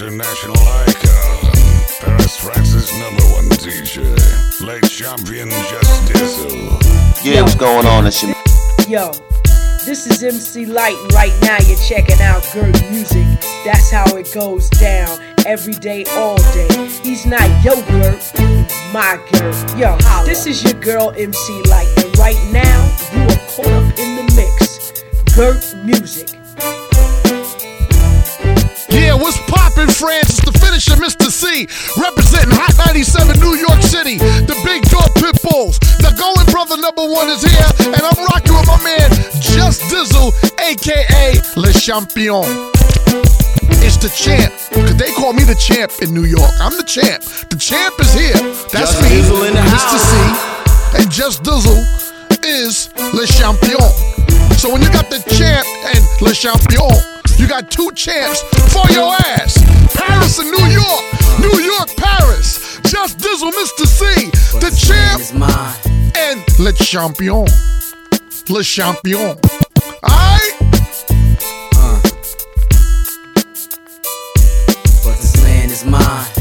international icon. Paris, France's number one DJ. Late champion Just Dizzle. Yeah, what's going on? It's your Yo, this is MC Lyte, and right now you're checking out Gurt Muzik. That's how it goes down every day, all day. He's not yo Gurt, he's my Gurt. Yo, this is your girl MC Lyte, and right now you are caught up in the mix. Gurt Muzik. Yeah, what's poppin', France? It's the finisher, Mister Cee. Representing Hot 97 New York City. The big dog pit bulls. The going brother number one is here. And I'm rocking with my man, Just Dizzle, aka Le Champion. It's the champ. Cause they call me the champ in New York. I'm the champ. The champ is here. That's Just me, Dizzle in the Mister Cee. And Just Dizzle is Le Champion. So when you got the champ and Le Champion, you got two champs for your ass. Paris and New York. New York, Paris. Just Dizzle, Mister Cee. The champ is mine. and Le Champion. Le Champion. Alright? Uh. But this land is mine.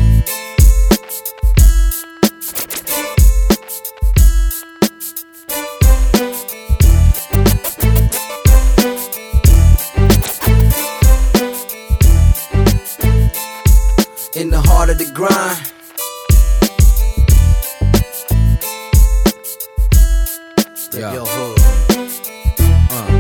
In the heart of the grind. Yeah. Yo. Uh.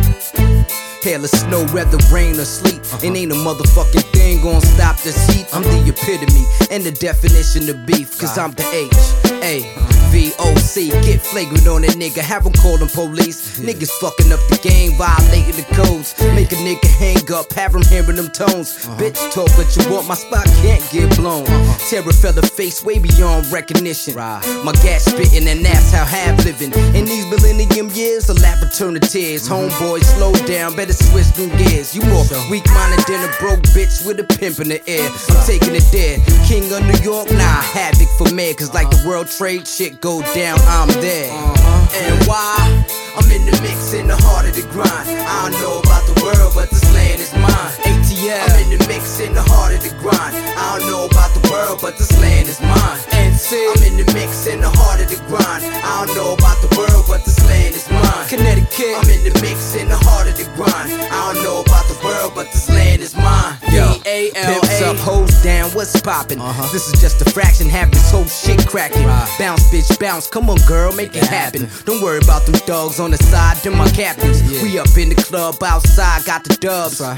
Hail of snow, weather, rain, or sleet. Uh-huh. And ain't a motherfucking thing gonna stop this heat. Uh-huh. I'm the epitome and the definition of beef. Cause I'm the H A uh-huh. V O C. Get flagrant on a nigga, have them call them police. Niggas fucking up the game, violating the codes. Make a nigga hang up, have him hearing them tones. Uh-huh. Bitch, talk what you want, my spot can't get blown. Uh-huh. Terror fella face way beyond recognition. My gas spitting, and that's how have living. In these millennium years, a laugh and turn to tears. Mm-hmm. Homeboy, slow down, better switch them gears. You more weak minded than a broke bitch with a pimp in the air. I'm taking it there. King of New York, nah, havoc for me. Cause like the uh-huh. world trade shit go down, I'm there. Uh-huh. And why? I'm in the mix, in the heart of the grind. I don't know about the world, but this land is mine. ATL. I'm in the mix, in the heart of the grind. I don't know about the world, but this land is mine. NC. I'm in the mix, in the heart of the grind. I don't know about the world, but this land is mine. Connecticut. I'm in the mix, in the heart of the grind. I don't know about the world, but this land is mine. Yo, Pimps up, hoes down, what's poppin'? Uh-huh. This is just a fraction, have this whole shit cracking. Bounce, bitch, bounce, come on, girl, make it happen. Don't worry about them dogs on the side, them my captains. We up in the club, outside, got the dubs. I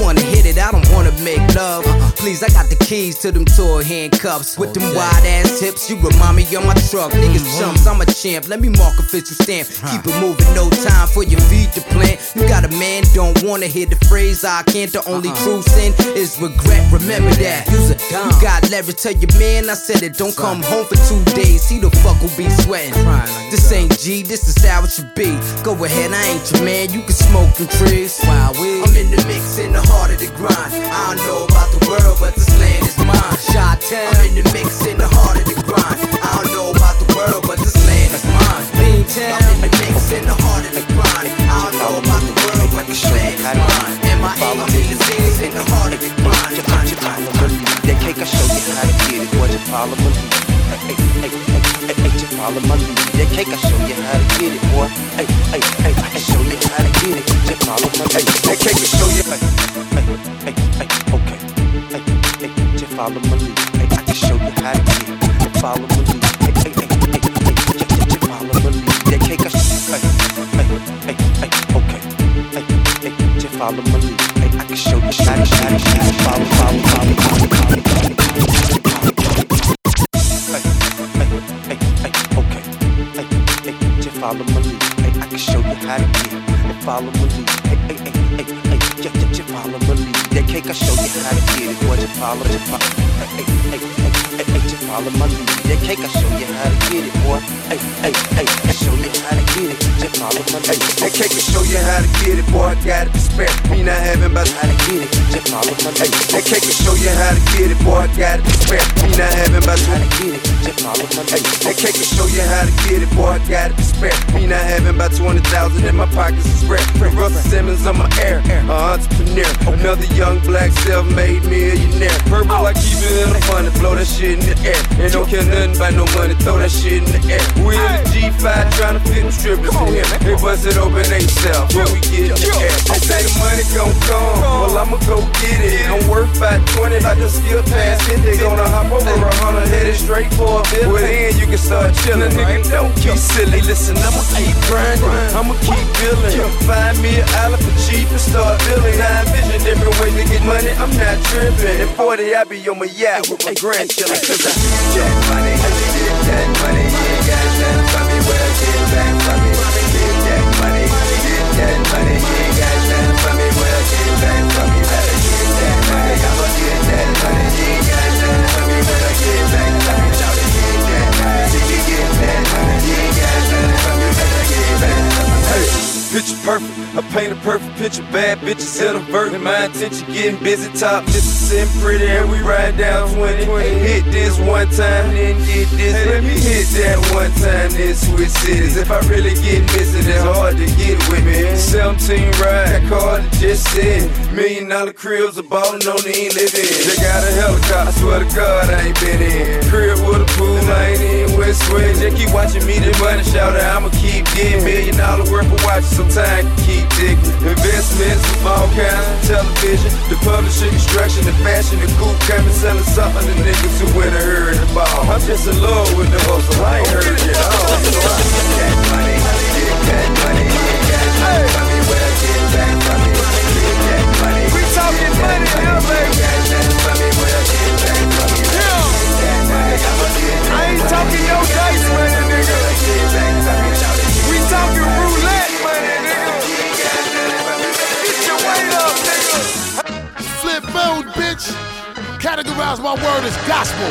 wanna hit it, I don't wanna make love. Uh-uh. Please, I got the keys to them toy handcuffs. Oh, With them wide ass hips, you remind me of my truck. Niggas mm-hmm. chumps, I'm a champ, let me mark a official stamp. Keep it moving, no time for your feet to plant. You got a man, don't wanna hear the phrase I can't. The only uh-uh. true sin is regret, remember that. You's a dumb. You got leverage, tell your man I said it. Don't come home for two days, he the fuck will be sweating. This ain't G, this is how it should be. Go ahead, I ain't your man, you can smoke them trees. Wow, I'm in the mix, in the heart of the grind. I don't know about the world, but this land is mine. Shot town. I'm in the mix, in the heart of the grind. I don't know about the world, but this land is mine. Beantown. I'm in the mix, in the heart of the grind. I don't know about the world, but this land is mine. M.I.A. I'm in the mix, in the heart of the grind. That cake, I show you how to get it. What you follow my lead? Hey, hey, hey, hey, hey, you follow my lead. That cake, I show you how to get it, boy. Hey, hey, hey, I can show you how to get it. Just follow my lead. That cake, I show you. Hey, hey, hey, hey, okay. Hey, hey, just follow my lead. Hey, I can show you how to get it. Follow my lead. Hey, hey, hey, just, just follow my lead. That cake, I show you. Hey, hey, hey, hey, okay. Hey, hey, just follow my lead. Hey, I can show you how to, to, how to follow, follow, follow, follow, follow, follow my lead. Hey, I can show you how to get it. Follow my lead. Hey, hey, hey, hey, hey, just, just, just follow my lead. That cake, I show you how to get it. Boy, just follow, just follow. Hey, hey, hey, hey, hey, hey, just follow my lead. That cake, I show you how to get it, boy. Hey, hey, hey, I show you how to get it. Just Hey, cake will show you how to get it, boy. I got it to spare. Me not having about how to get it. Just follow my Hey, that cake will show you how to get it, boy. I got it to spare. Me not having about how to get it. Just follow my Hey, that cake will show you how to get it, boy. I got it to spare. Me not having about 20,000 in my pockets is rare. Russell Simmons on my air, an entrepreneur. Another young black self-made millionaire. Purple, I keep it in the fun and blow that shit in the air. Ain't no care nothing about no money, throw that shit in the air. We in the G5 trying to fit them strippers in here. They bust it open they sell, but we get the air. They say the money gon' come, well I'ma go get it. I'm worth about 20, like the skill pass it. They gonna hop over a hundred, headed straight for a bill. Well then you can start chillin', nigga. Don't keep silly. Listen, I'ma keep grinding, I'ma keep building. Find me an island for cheap and start building. I vision different ways to get money. I'm not tripping. At 40, I be on my yacht with my grandchildren. Cause I get money, get that money. Get back from me. Picture perfect. I paint a perfect picture, bad bitches in a vert. My intention getting busy, top Mississippi pretty, and we ride down 20. Hit this one time, then get this. Let me hit that one time, then switch cities. If I really get missing, it's hard to get with me. 17 ride, that car that just said. Million dollar cribs, a ballin' on the ain't living. They got a helicopter, I swear to God, I ain't been in. Crib with a pool, I ain't in West Sway. They keep watching me, the money shout out, I'ma keep getting million dollar worth of watches, sometimes keep digging. Investments of all kinds of television, the publishing, construction, the fashion, the cool coming, selling something to niggas who went and heard the ball. I'm just in love with the hustle, I ain't heard it all. So I get money, get that money, ain't got nothing from me, well, get back from me. Get that money, we talking money now, baby. Got nothing from me, well, get back from me. Get I'ma get that I ain't talking no dice money, Mode, bitch. Categorize my word as gospel.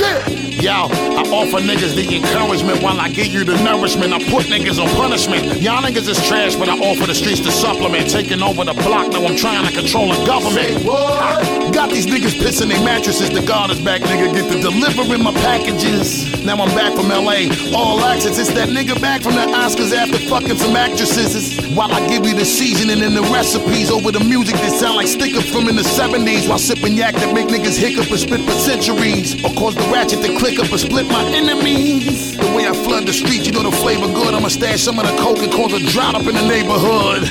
Yeah. Yo, I offer niggas the encouragement while I give you the nourishment. I put niggas on punishment. Y'all niggas is trash, but I offer the streets to supplement. Taking over the block, now I'm trying to control the government. Ha, Got these niggas pissing their mattresses. The God is back, nigga. Get to delivering my packages. Now I'm back from LA. All access. It's that nigga back from the Oscars after fucking some actresses. While I give you the seasoning and the recipes over the music that sound like stickers from in the 70s. While sipping yak that make niggas hiccup and spit for centuries. Or cause the ratchet to click up and split my enemies. The way I flood the streets, you know the flavor good. I'ma stash some of the coke and cause a drought up in the neighborhood.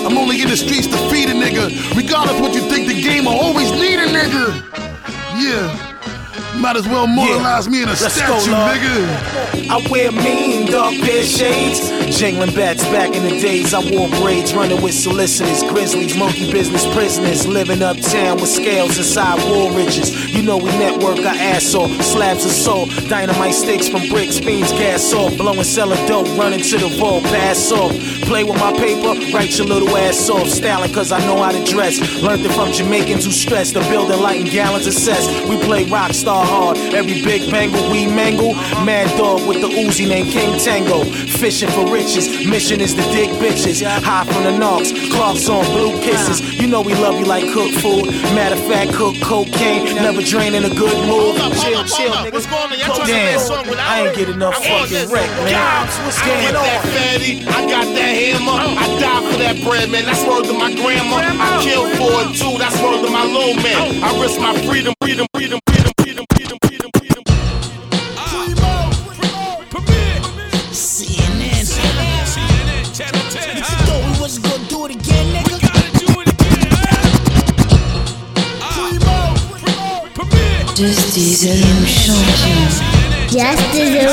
I'm only in the streets to feed a nigga. Regardless what you think the game, I always need a nigga. Yeah. Might as well moralize me in a Let's statue, go, nigga. I wear mean dark pair shades. Jingling bats back in the days. I wore braids, running with solicitors, grizzlies, monkey business prisoners, living uptown with scales inside war ridges. You know we network our ass off, slabs of soul, dynamite sticks from bricks, beans, gas off, blowing selling dope, running to the vault, pass off. Play with my paper, write your little ass off, styling cause I know how to dress. Learned it from Jamaicans who stress the building light and gallons of cess. We play rock star hard, every big bangle we mangle. Mad dog with the Uzi named King Tango. Fishing for riches, mission is to dig bitches. High from the knocks, cloths on blue kisses. You know we love you like cooked food. Matter of fact, cook cocaine, never drain in a good mood. Hold up, hold chill, up, chill, hold up. nigga. What's going on? Y'all trying to Damn, make a song without I ain't it? get enough I want fucking this. wreck, man. Gobs, What's I going get that on? fatty, I got that hammer. I die for that bread, man. That's word to my grandma. I kill for it too. That's word to my little man. I risk my freedom, freedom, freedom, freedom, freedom, freedom, Justice est le champion. Justice is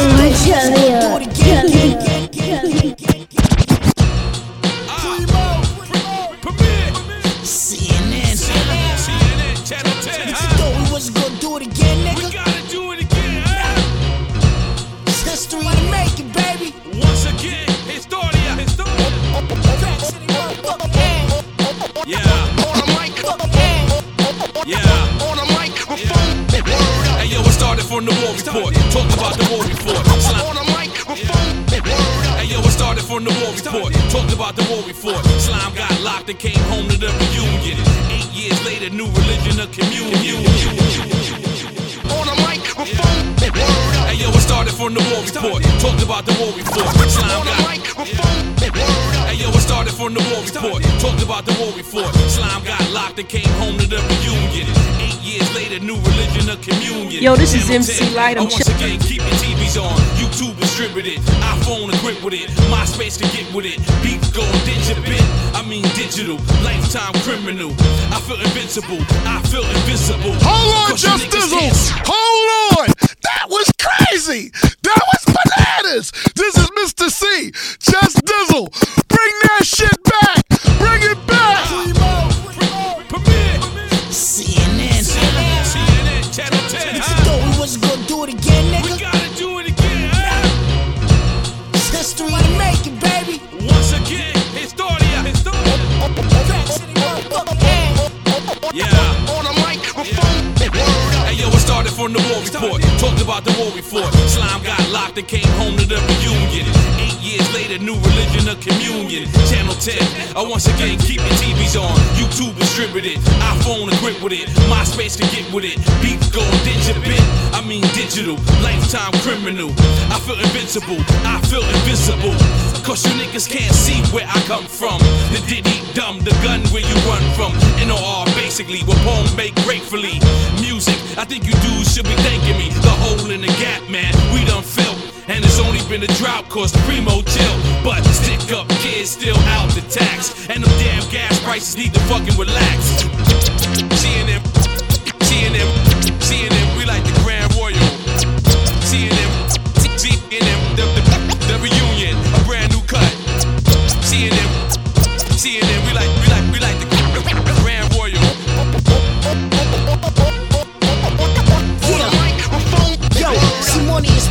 a. from the war report. Talked about the war report. Slap. Hey yo, it started from the war report. Talked about the war we fought. Slime got locked and came home to the reunion. Eight years later, new religion of communion. On the microphone. Hey yo, it started from the war report. Talked about the war we fought. Slime On the got. Yo, it started from the war report. Talked about the war we fought. Slime got locked and came home to the reunion. Eight years later, new religion of communion. Yo, this is MC Lyte, I'm Oh, once again, keep your TVs on. YouTube distributed. iPhone equipped with it. MySpace can get with it. Beats going digibit. I mean digital. Lifetime criminal. I feel invincible. I feel invisible. Hold on, Cause Just niggas Dizzle. Hold on. That was crazy. That was bananas. This is Mister Cee. Just Dizzle. Bring that shit back. Bring it back. Permit. CNN. CNN, Channel 10. You huh? thought we wasn't gonna do it again, the report. Talked about the war fought. Slime got locked and came home to the reunion. Eight years later, new religion of communion. Channel 10. I once again keep your TVs on. YouTube distributed. iPhone equipped with it. MySpace can get with it. Beats going digibit. I mean digital. Lifetime criminal. I feel invincible. I feel invisible. Cause you niggas can't see where I come from. The diddy dumb, the gun where you run from. NOR basically, what poem make gratefully. Music, I think you dudes should be thanking me. The hole in the gap, man, we done filled. And it's only been a drought cause primo chill. But the stick up kids still out the tax. And them damn gas prices need to fucking relax. CNN,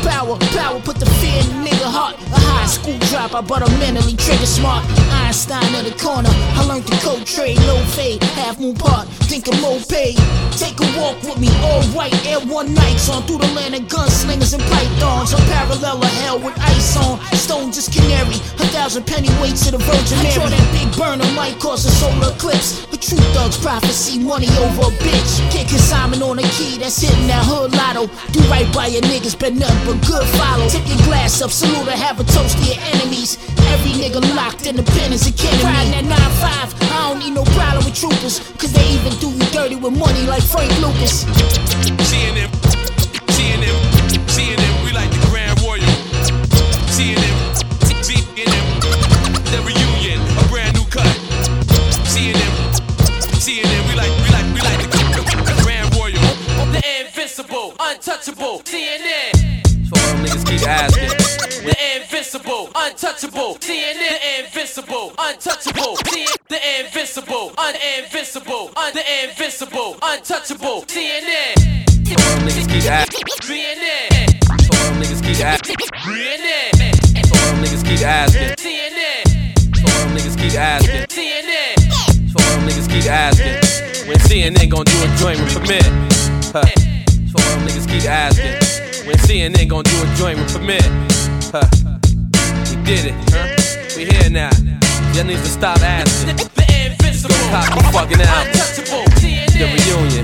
power. Power put the fear in the nigga heart. A high school dropout, but I'm mentally trigger smart. Einstein in the corner. I learned the code trade, low fade, half moon part. Think of moped. Take a walk with me, all white, air one nights on through the land of gunslingers and pythons. A parallel of hell with ice on. Stone just canary. A thousand penny weights to the Virgin Mary. I draw that big burner might cause a solar eclipse. A true thug's prophecy, money over a bitch. Kick consignment on a key that's hitting that hood lotto. Do right by your niggas, but nothing but good follow. Tip your glass up, salute or have a toast to your enemies. Every nigga locked in the pen is a kid. Riding that 9-5, I don't need no problem with troopers. Cause they even do you dirty with money like Frank Lucas. CNN, CNN, CNN, we like the Grand Royal. CNN, CNN, the reunion, a brand new cut. CNN, CNN, we like, we like, we like the Grand Royal. The invincible, untouchable, CNN. So all them niggas keep asking. Invincible, untouchable, CNN. The invincible, untouchable, CNN. The invincible, uninvincible, un- the invincible, untouchable, CNN. Niggas keep asking. CNN. So all them niggas keep asking. CNN. Niggas keep asking. CNN. Niggas keep asking. CNN. So all them niggas keep asking. When CNN gon' do a joint with permit. Huh. So all them niggas keep asking. When CNN gon' do a joint with permit. Huh. We did it, huh? We here now. Y'all need to stop asking. The invincible, you fucking untouchable, The reunion.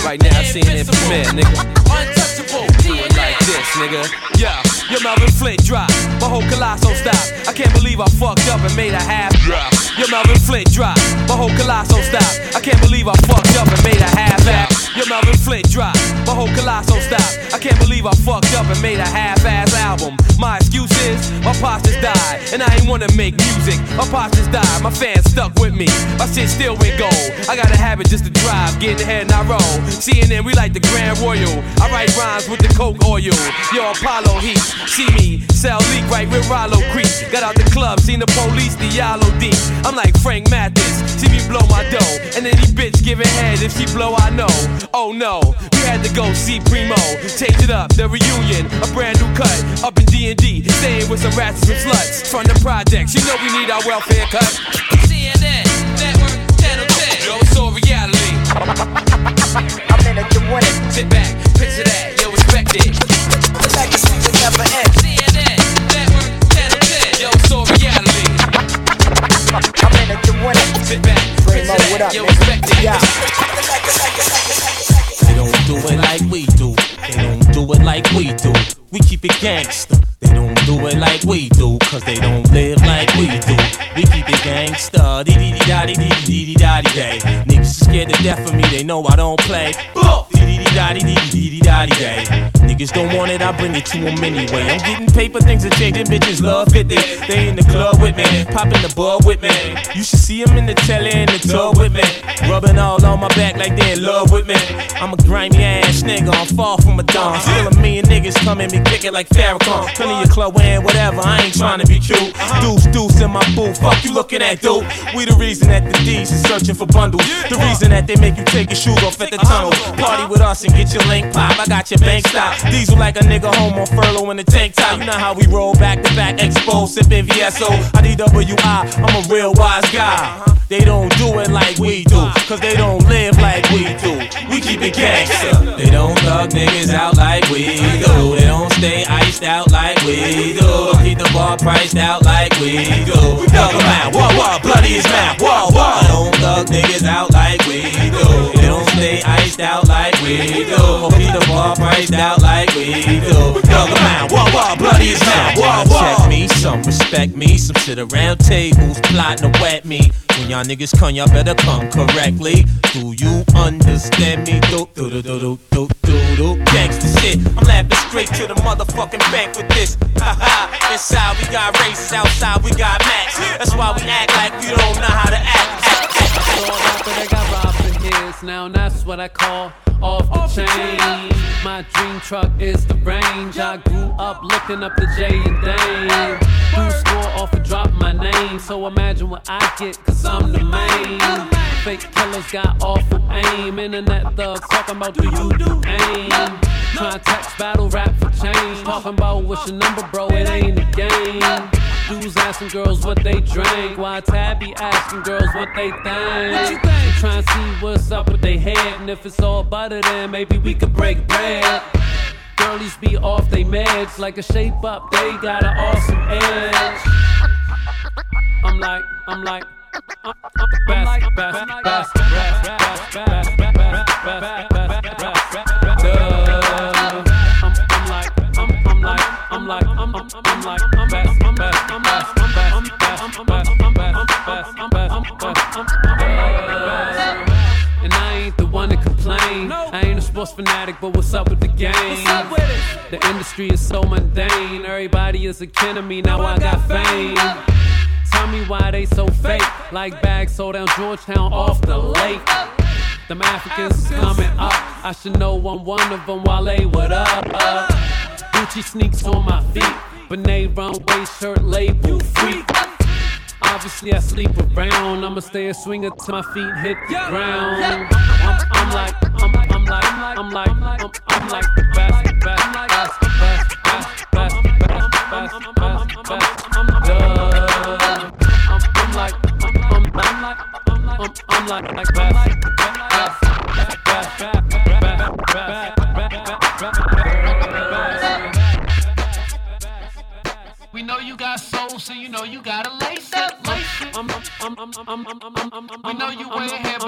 Right now, CNN permit, nigga. Untouchable, Do it like this, nigga. Yeah, your Melvin Flynt drop. My whole colossal stop. I can't believe I fucked up and made a half drop. Your Melvin Flynt drop. My whole colossal stop. I can't believe I fucked up and made a half ass. Your Melvin Flynt drop. My whole colossal stop. I can't believe I fucked up and made a half ass album. My excuse is my just died. And I ain't wanna make music. My just died. My fans stuck with me. My shit still went gold. I got a habit just to drive, get ahead and I roll. CNN, we like the Grand Royal. I write rhymes with the Coke oil. Yo, Apollo Heat. See me, sell leak right with Rollo Creek. Got out the club, seen the police, the yellow deep. I'm like Frank Matthews. See me blow my dough. And any bitch giving head if she blow, I know. Oh no, we had to go see Primo. Change it up, the reunion, a brand new cut. Up in D&D, staying with some rats and sluts. From the projects, you know we need our welfare cut. CNN, network, channel 10. Yo, it's all reality. I'm in it, you win it. Sit back, picture that, yo, respect it. Legacy will never end. CNN, network, channel 10. Yo, it's all reality. I'm in it, you win it. Sit back, picture that, yo, respect it. Yeah it like we do. They don't do it like we do. We keep it gangster. They don't do it like we do, cause they don't live like we do. We keep it gangster. Dee dee dee da dee dee dee dee da dee day. Niggas scared to death of me, they know I don't play. Boom! Da da. Niggas don't want it, I bring it to them anyway. I'm getting paper, things are changing, bitches love it. They, they in the club with me, popping the bud with me. You should see them in the telly in the tub with me. Rubbing all on my back like they in love with me. I'm a grimy ass nigga, I'm far from a don. Still a million niggas come at me, kick it like Farrakhan. Plenty your club in, whatever, I ain't trying to be cute. Deuce, deuce in my booth, fuck you looking at, dude. We the reason that the D's is searching for bundles. The reason that they make you take your shoes off at the tunnel. Party with us and get your link pop, I got your bank stop. Diesel like a nigga home on furlough in the tank top. You know how we roll back to back, expo, sipping VSO. I DWI, I'm a real wise guy. They don't do it like we do, cause they don't live like we do. We keep it gangsta. They don't thug niggas out like we do. They don't stay iced out like we do. Keep the bar priced out like we do. Thug 'em out, whoa, whoa, bloody is mad, whoa, whoa. They don't thug niggas out like we do. They don't stay iced out like we do. Keep the bar priced out like we do. Thug 'em out, whoa, whoa, bloody is mad, whoa, whoa. Check me, some respect me, some sit around tables plotting to wet me. When y'all niggas come, y'all better come correctly. Do you understand me? Do do do do do do do do. Gangsta shit. I'm laughing straight to the motherfucking bank with this. Ha ha. Inside we got races, outside we got max. That's why we act like we don't know how to act. act, act. I saw a rapper that got robbed for his. Now that's what I call off the chain. My dream truck is the range. I grew up looking up the J and Dane. Do score off and drop my name. So imagine what I get, cause I'm the main. Fake killers got awful aim. Internet thugs talking about do you do aim. Trying text battle rap for change. Talking about what's your number, bro? It ain't a game. Dudes asking girls what they drank, while Tabi asking girls what they think. What you think? Trying to see what's up with they head, and if it's all butter, then maybe we could break bread. Girlies be off they meds, like a shape up, they got an awesome edge. I'm like, I'm like. I'm, I'm best, best, best, like, I'm I'm, I'm, like, I'm best, I'm best, I'm best, I'm best, I'm best, I'm best, I'm best, I'm best, I'm best, I'm best, I'm best. And I ain't the one to complain. I ain't a sports fanatic, but what's up with the game? The industry is so mundane. Everybody is akin to me. Now I got fame. Tell me why they so fake. Like bags sold down Georgetown off the lake. Them Africans coming up. I should know I'm one of them while they what up. Uh, Gucci sneaks on my feet. Benet runway shirt label You freak. Obviously I sleep around. I'ma stay a swinger till my feet hit the ground. I'm, like, I'm like, I'm, like, I'm like, I'm like, I'm, I'm like the best, best, best, best, best, best, best, best, best, best. I'm duh. I'm, I'm like, I'm, I'm, I'm like, I'm, I'm, I'm like, like best, best, we know you way ahead,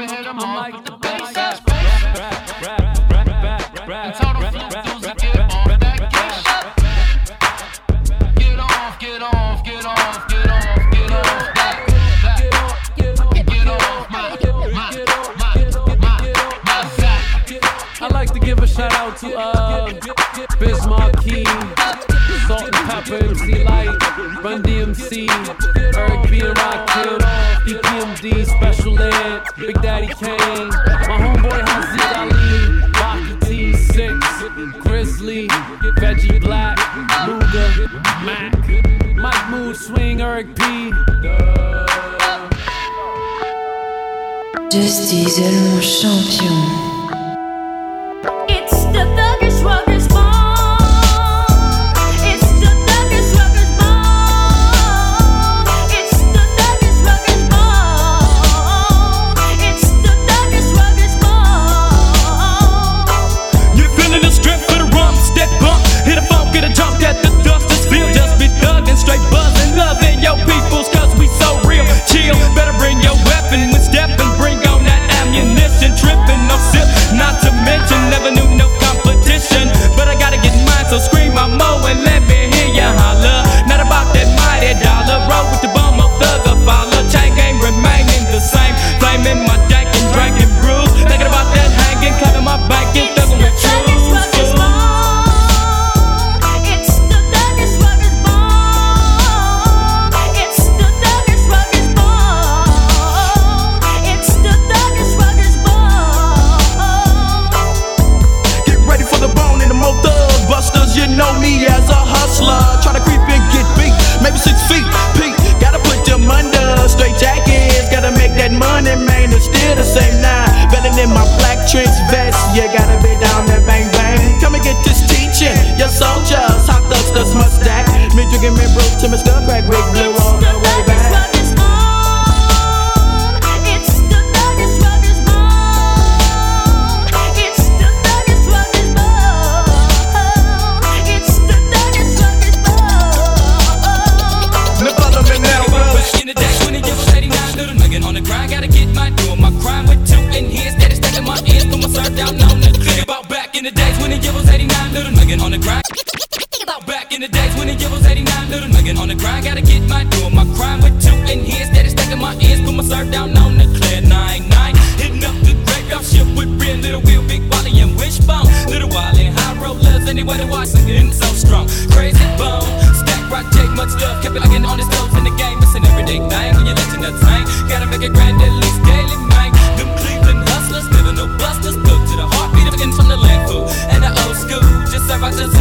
êtes mon champion. about to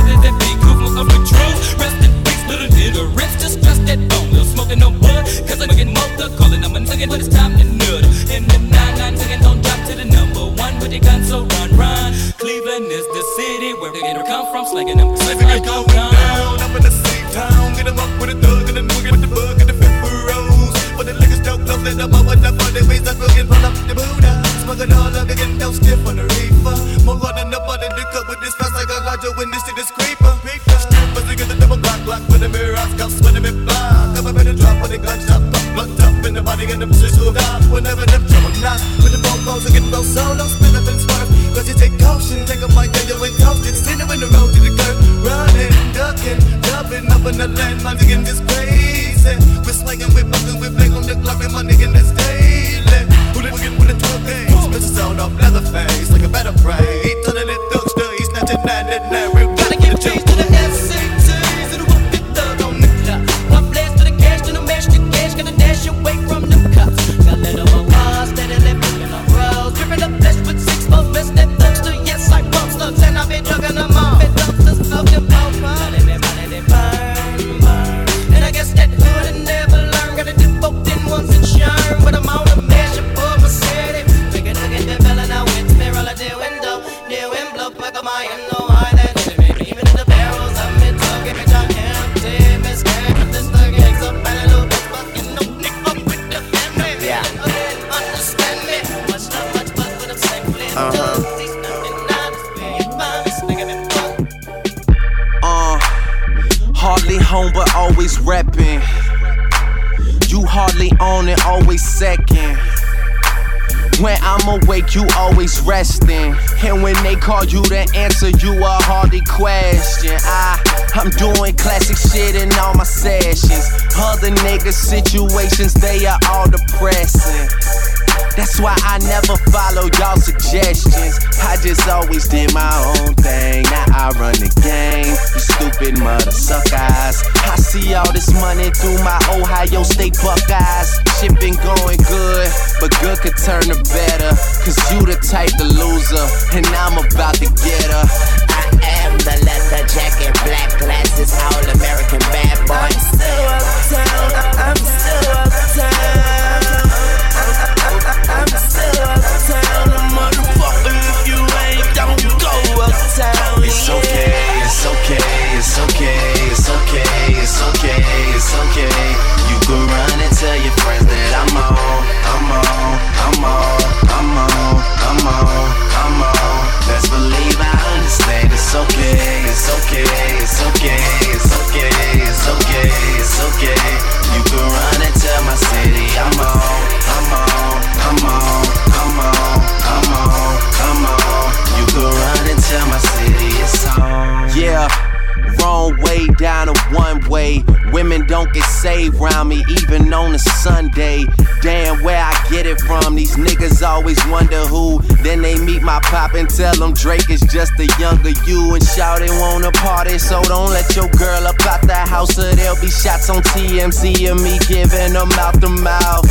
out the mouth.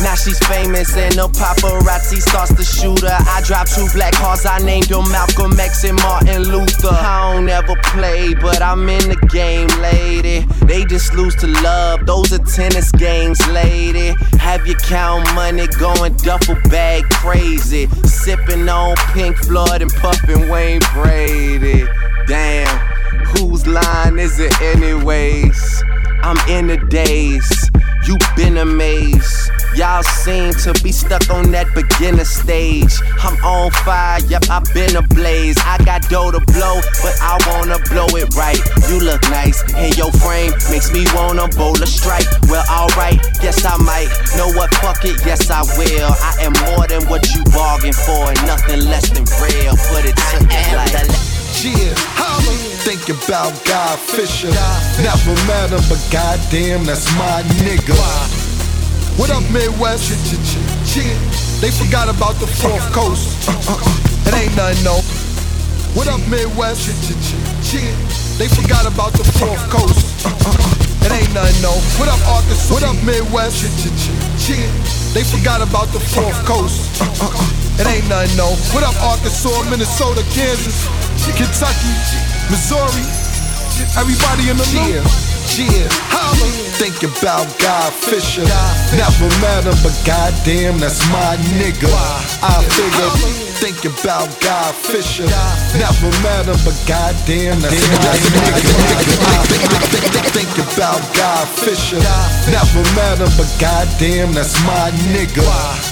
Now she's famous and the paparazzi starts to shoot her. I dropped two black cars, I named them Malcolm X and Martin Luther. I don't ever play, but I'm in the game, lady. They just lose to love, those are tennis games, lady. Have you count money, going duffel bag crazy. Sipping on Pink Floyd and puffing Wayne Brady. Damn, whose line is it, anyways? I'm in the daze you been amazed. Y'all seem to be stuck on that beginner stage. I'm on fire, yep, I've been ablaze. I got dough to blow, but I wanna blow it right. You look nice, and your frame makes me wanna bowl a strike. Well, alright, yes, I might. Know what, fuck it, yes, I will. I am more than what you bargained for, and nothing less than real. Put it to I. Yeah, holla. Think about Fisher. Guy Fisher. Never met him, but goddamn, that's my nigga. What up, Midwest? They forgot about the fourth coast. It ain't nothing, no. What up, Midwest? They forgot about the fourth coast. Uh, uh, uh. It ain't nothing, no. What up, Arkansas? What up, Midwest? They forgot about the fourth coast. It ain't nothing, no. What up, Arkansas, Minnesota, Kansas, Kentucky, Missouri? Everybody in the loop. Yeah. Think about Guy Fisher. Never met him, but goddamn, that's my nigga. I figure. Think about Guy Fisher. Never met him, but goddamn, that's my nigga. Think about Guy Fisher. Never met him, but goddamn, that's my nigga.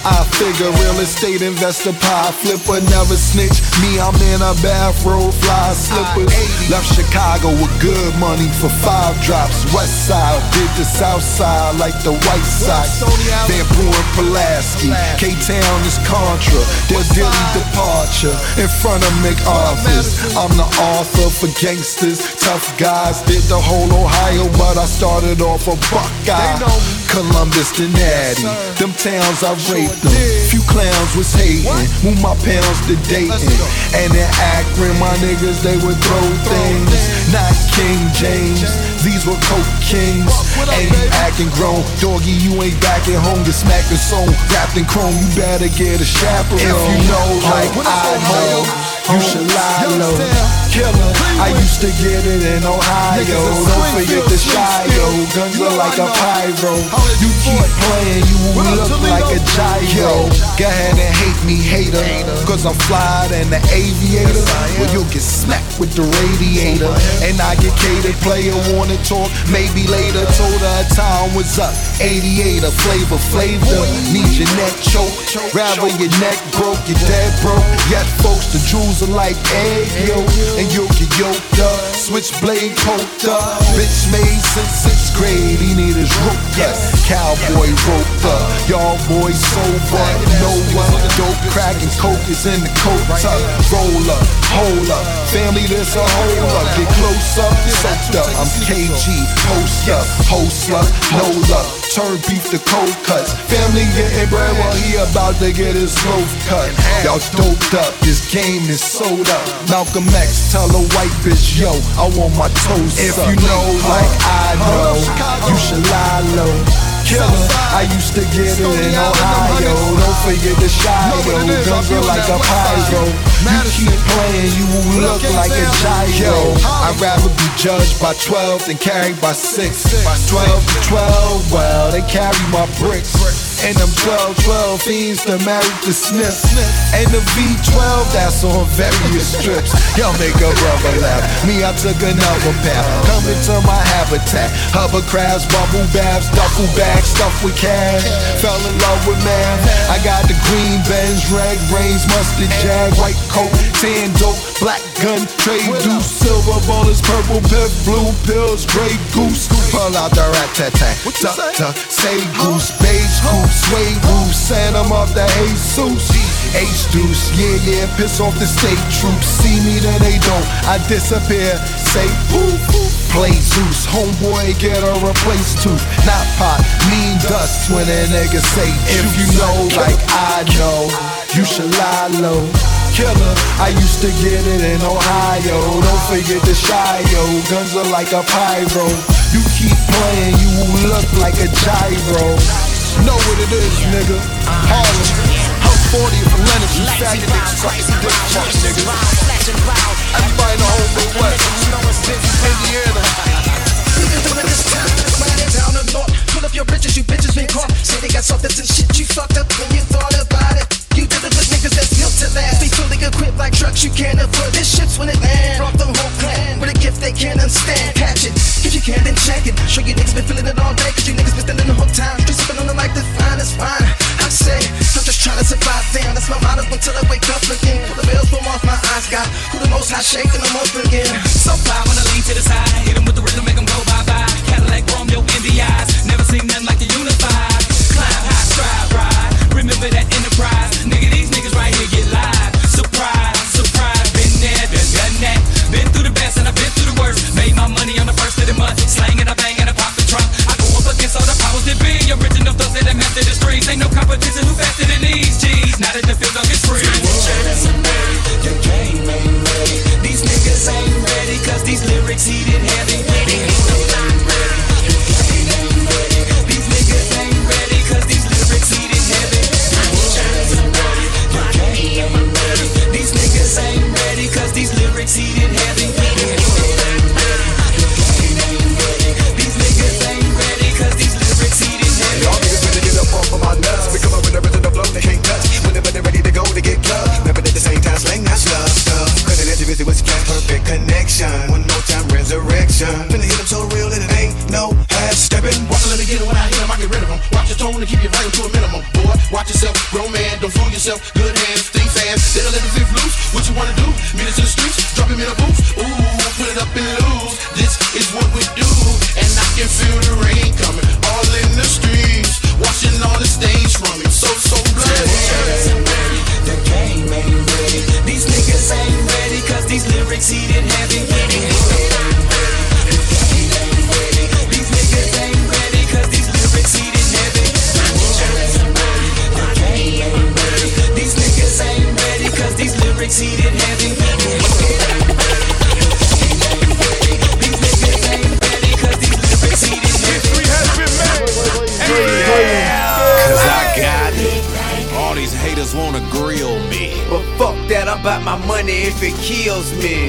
I figure real estate investor, pie flipper, never snitch. Me, I'm in a bathrobe, fly slippers. Left Chicago with good money for five drops. West side did the south side like the White Sox. Van Buren, Pulaski, K Town is Contra. Their daily departure in front of McArthur's. I'm the author for gangsters, tough guys. Did the whole Ohio, but I started off a Buckeye. Columbus to Natty, them towns I raped them. Few clowns was hating, move my pounds to Dayton. And in Akron, my niggas they would throw things. Not King James, these were coke kings. Ain't acting grown, doggy, you ain't back at home. You're smacking song, wrapped in chrome. You better get a chaperone. If you know like I know, you should lie low. Killer, I used to get it in Ohio. Don't forget the Shio. Guns are like a pyro. You keep playing, you will look like a gyro. Go ahead and hate me, hater. Cause I'm flyer than the aviator. Well, you'll get smacked with the radiator. And I get catered, player wanna talk, maybe later. Told her time was up. 88, a flavor, flavor. Need your neck choked. Rather your neck broke, you're dead broke. Yet folks, the jewels are like yolk. And you'll get yoked up. Switchblade poked up. Bitch made since sixth grade. He need his rope cut. Cowboy roped up. Y'all boys sober. No one. Dope crack and coke is in the coat tuck. Roll up, hold up. Family, this a hold up. Get close up, soaked up. I'm KG. Post up, host up, no luck. Turn beef to cold cuts. Family getting bread while he about to get his loaf cut. Y'all doped up, this game is sold up. Malcolm X, tell a white bitch, yo, I want my toes If you know like I know, you should lie low. Killer, I used to get it in Ohio. Don't forget the Shio. Guns are like a pyro. You keep playing, you will look like a gyro. I'd rather be judged by 12 than carried by 6. 12 to 12, well, they carry my bricks. And them 12, 12 fiends that married the Smith. And the V12 that's on various strips. Y'all make a brother laugh. Me, I took another path. Coming to my habitat. Hovercrafts, bubble baths, duffel bags, stuffed with cash. Fell in love with man. I got the green Benz, red rains, mustard jag, white coat, tan dope, black gun, trade deuce, silver bullets, purple piff, blue pills, gray goose. Pull out the rat tat tat. Tuck, tuck, say goose, beige goose, suede goose, send them off the Jesus. H deuce, yeah, yeah, piss off the state troops. See me, then they don't. I disappear, say poof. Play Zeus, homeboy, get a replace tooth. Not pot, mean dust when a nigga say If you know like I know, you should lie low. Killer, I used to get it in Ohio. Don't forget the Shio. Guns are like a pyro. You keep playing, you look like a gyro. Know what it is, nigga. Harlem. Hub 40 from Lenox, you faggot niggas, suck the dick fuck, nigga. Everybody in the whole Midwest. Indiana. Down the north, pull up your britches, you bitches been caught. Say they got something and shit, you fucked up when you thought about it. It with niggas that's built to last. They fully equipped like trucks, you can't afford this shit's when it land. Brought the whole clan with a gift they can't understand. Catch it, if you can, then check it. Show you niggas been feeling it all day, cause you niggas been standing the whole time. Just sipping on it like the finest wine. I say, I'm just trying to survive, damn. That's my motto until I wake up again. Pull the bills from off my eyes, got who the most high shaking them up again. So fly when I lean to the side, hit 'em with the rhythm, make 'em go bye bye. Cadillac Romeo in the eyes, never seen nothing like the unified. Slang and I bang and I pop the trunk. I go up against all the powers that be. Original thugs that method the streets. Ain't no competition who faster than these G's. Now that the field dog is free. Your game ain't ready. These niggas ain't ready, cause these lyrics heated heavy. They ain't no action. One more time, resurrection. Finna hit him so real that it ain't no half stepping. Watch a little when I hit him, I get rid of him. Watch your tone and keep your volume to a minimum. Boy, watch yourself, grown man, don't fool yourself. Good hands, think fast. Then I let the fifth loose. What you wanna do? Meet us in the streets, drop him in a booth. If it kills me.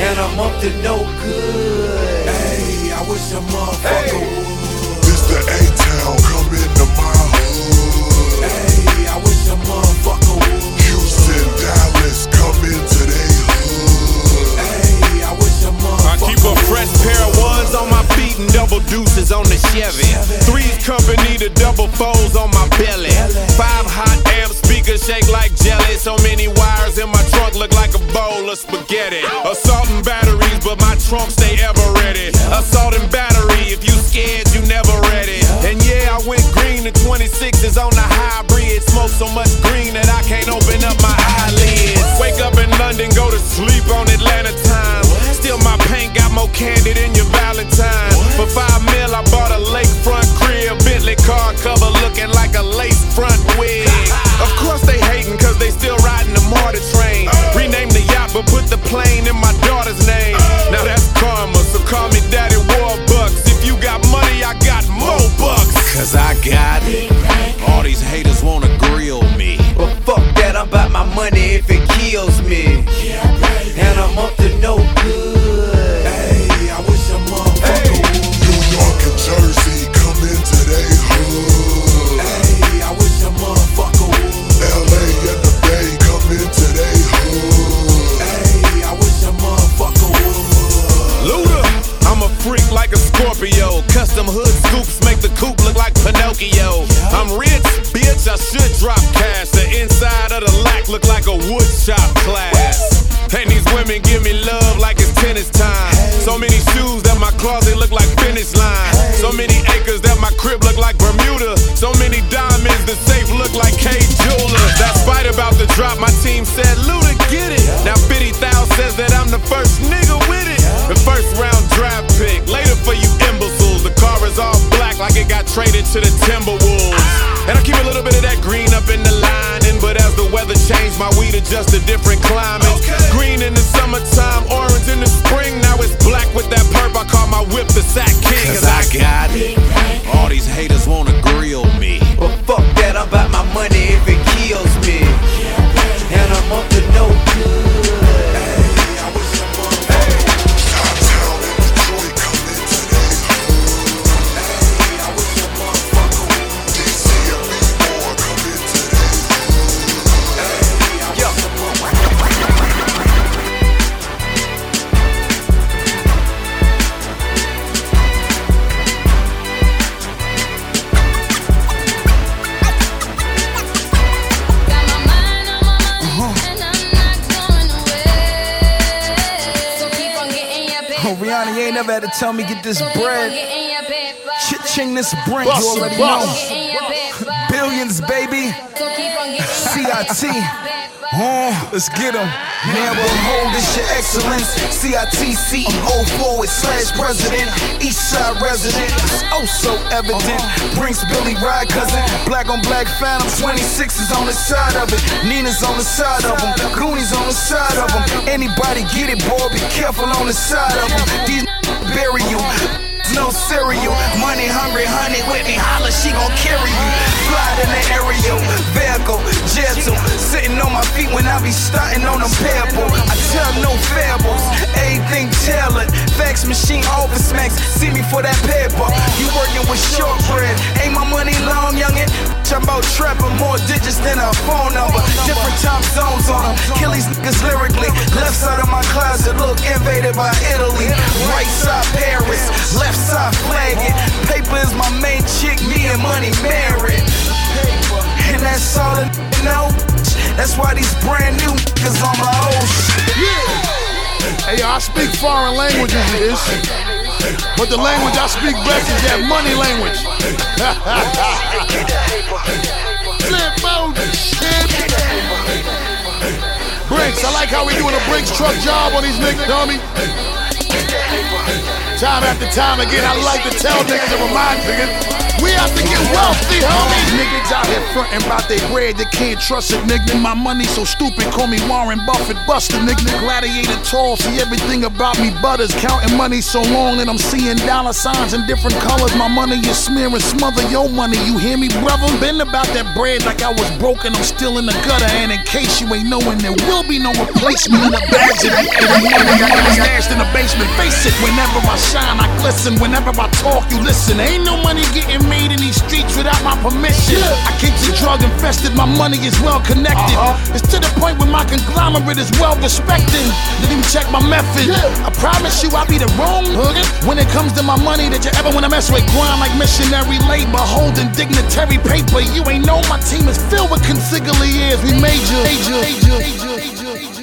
And I'm up to no good. Hey, I wish a motherfucker would. This the A-Town, come into my hood. Hey, I wish a motherfucker would. Houston, Dallas, come into they hood. Hey, I wish a I keep a fresh pair of ones on my feet and double deuces on the Chevy. Three's company to double foes on my belly. Five hot amp speakers shake like jelly. So many wires in my trunk look like a bowl of spaghetti. Assault and batteries, but my trunk stay ever ready. Assault and battery, if you scared, you never ready. And yeah, I went green to 26s on the hybrid. Smoke so much green that I can't open up my eyelids. Wake up in London, go to sleep on Atlanta time. Still my paint got more candy than your Valentine. For five mil, I bought a lakefront crib, Bentley car cover looking like a lace front wig. Of course they hating cause they still riding the MARTA train. Rename the yacht but put the plane in my daughter's name. Now that's karma, so call me Daddy Warbucks. If you got money, I got more bucks. Cause I got it. All these haters wanna grill me. But fuck that, I'm about my money if it kills me. Pinocchio. I'm rich, bitch, I should drop cash. The inside of the lack look like a wood shop class. And these women give me love like it's tennis time. So many shoes that my closet look like finish line. So many acres that my crib look like Bermuda. So many diamonds, the safe look like Kay Jeweler. That fight about the drop, my team said, Luda, get it. Now 50,000 says that I'm the first nigga with it. The first round it got traded to the Timberwolves. And I keep a little bit of that green up in the lining. But as the weather changed, my weed adjust to different climates. Green in the summertime, orange in the spring. Now it's black with that purple. I call my whip the sack king. Cause I got it. All these haters wanna grill me. But fuck that, I'm about my money tell me get this bread. Chit ching this brand, you Bust, already bust. know. Billions, baby. CIT. Oh, let's get them. Man, will hold this your excellence. CIT CEO forward slash president. East side resident. It's oh so evident. Brinks Billy Ride cousin. Black on black phantom. 26 is on the side of it. Nina's on the side of them. Goonies on the side of them. Anybody get it, boy, be careful on the side of them. These bury you. No cereal, money hungry, honey with me, holla, she gon' carry you. Fly in the area, vehicle, gentle, sitting on my feet when I be starting on them pebble. I tell no fables, everything tailored, fax machine, office smacks, see me for that paper. You working with short bread, ain't my money long, youngin'? I'm about trapping more digits than a phone number. Different time zones on them. Kill these niggas lyrically. Left side of my closet look invaded by Italy. Right side Paris, left side flagging. Paper is my main chick, me and money married. And that's all I know. That's why these brand new niggas on my old shit. Hey, I speak foreign languages, this. But the language I speak best is that money language. Flip shit. Brinks, I like how we doing a Brinks truck job on these niggas, dummy. Time after time again, I like to tell niggas and remind niggas. We have to get wealthy, homie. Niggas out here frontin' about their bread, they can't trust it, nigga. My money so stupid, call me Warren Buffett, Buster, nigga. Gladiator tall, see everything about me butters. Counting money so long that I'm seeing dollar signs in different colors. My money is smearing, smother your money. You hear me, brother? Been about that bread like I was broken. I'm still in the gutter, and in case you ain't knowing, there will be no replacement in the bags of the money. I got stashed in the basement. Face it, whenever I shine, I glisten. Whenever I talk, you listen. Ain't no money getting made in these streets without my permission. I keep the drug infested, my money is well connected. It's to the point where my conglomerate is well respected. Didn't even check my method. I promise you, I'll be the wrong hooded when it comes to my money that you ever wanna mess with. Grind like missionary labor, holding dignitary paper. You ain't know my team is filled with consigliers. We major, major, major, major, major, major.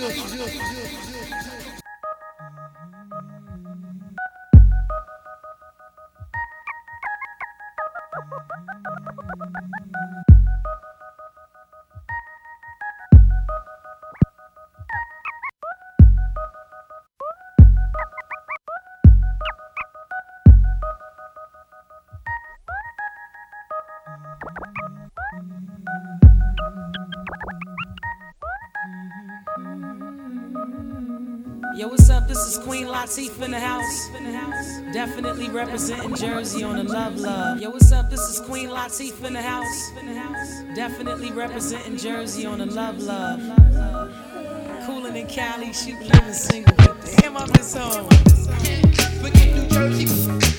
Latifah in the house. Definitely representing Jersey on the Love Love. Yo, what's up? This is Queen Latifah in the house. Definitely representing Jersey on the Love Love. Cooling in Cali, she living single. Damn, I miss home. Forget New Jersey.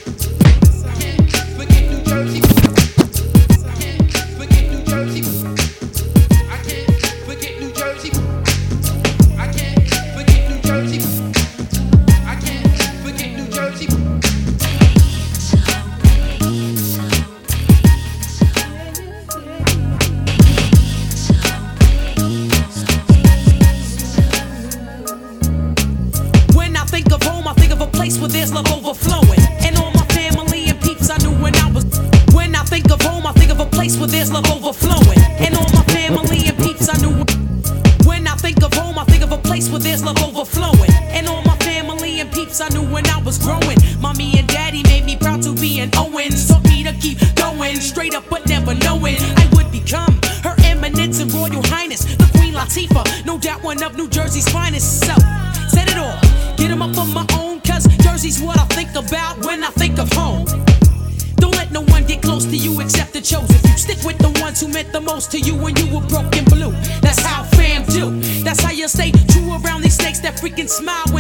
Smile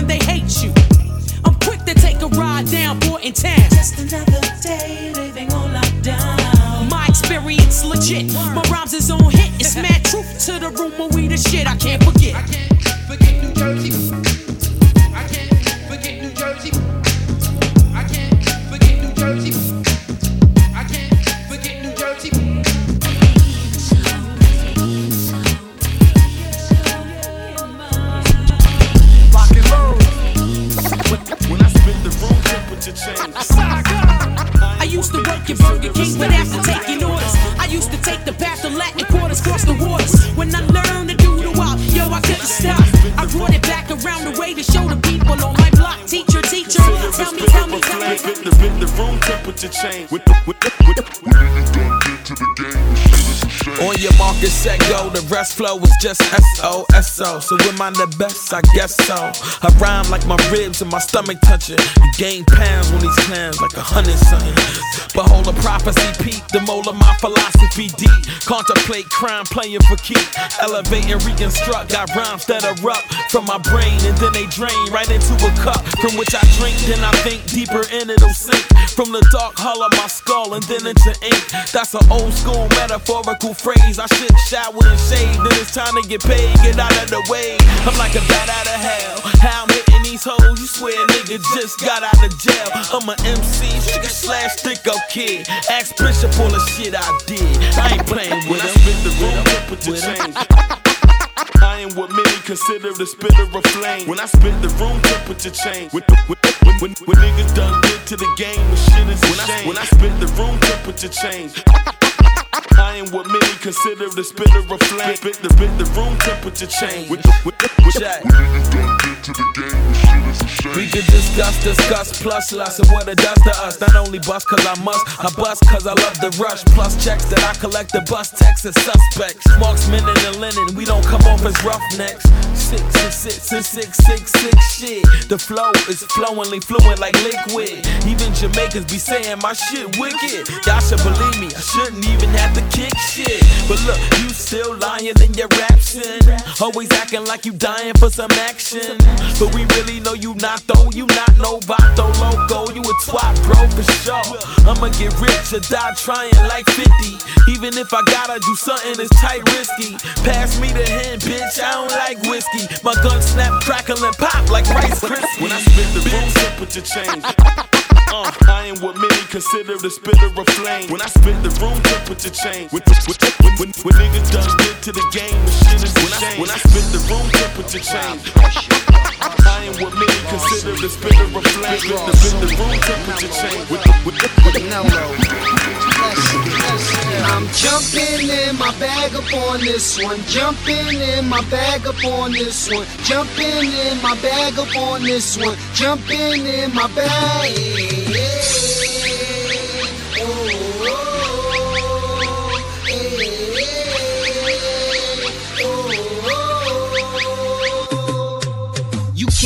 just S-O-S-O. So am I the best? I guess so. I rhyme like my ribs and my stomach touching. You gain pounds when these clams like a hundred something. Behold a prophecy peak, the mold of my philosophy deep. Contemplate crime playing for keep. Elevate and reconstruct. Got rhymes that erupt from my brain and then they drain right into a cup from which I drink. Then I think deeper in it'll sink from the dark hull of my skull and then into ink. That's an old school metaphorical phrase. I should shower and shave. Then it's time to get paid, get out of the way. I'm like a bat out of hell. How I'm hitting these hoes, you swear nigga just got out of jail. I'm a MC, slash stick up kid. Ask Bishop all the shit I did. I ain't playing with When I spit the room temperature change. I am what many consider the spitter of flame. When I spit the room temperature change. When, when, when, when, when niggas done good to the game, the shit is when I, when I spit the room temperature change. I am what many consider the spitter of flame. Spit the, spit the room temperature change. With, with, with, with Check. We could discuss, discuss, plus lots of what it does to us. Not only bust cause I must, I bust cause I love the rush. Plus checks that I collect, the bus Texas suspects. Marksmen in the linen, we don't come off as roughnecks. Six and six and six, six, six shit. The flow is flowingly fluent like liquid. Even Jamaicans be saying my shit wicked. Y'all should believe me, I shouldn't even have to kick shit. But look, you still lying in your rapsin. Always acting like you dying for some action. But we really know you not though, you not no vato loco. You a twat, bro, for sure. I'ma get rich or die trying like 50. Even if I gotta do something that's tight risky. Pass me the hand, bitch, I don't like whiskey. My gun snap, crackle, and pop like Rice Krispies. When I spit the room temperature change. Uh, I am what many consider the spitter of flame. When I spit the room temperature change. When, when, when, when, when niggas done good to the game, the shit is when I, when I spit the room temperature change. I am what many consider the spitter of flame. The, the room temperature change. With, with, with, with, I'm jumping in my bag up on this one. Jumping in my bag up on this one. Jumping in my bag up on this one. Jumping in my bag. You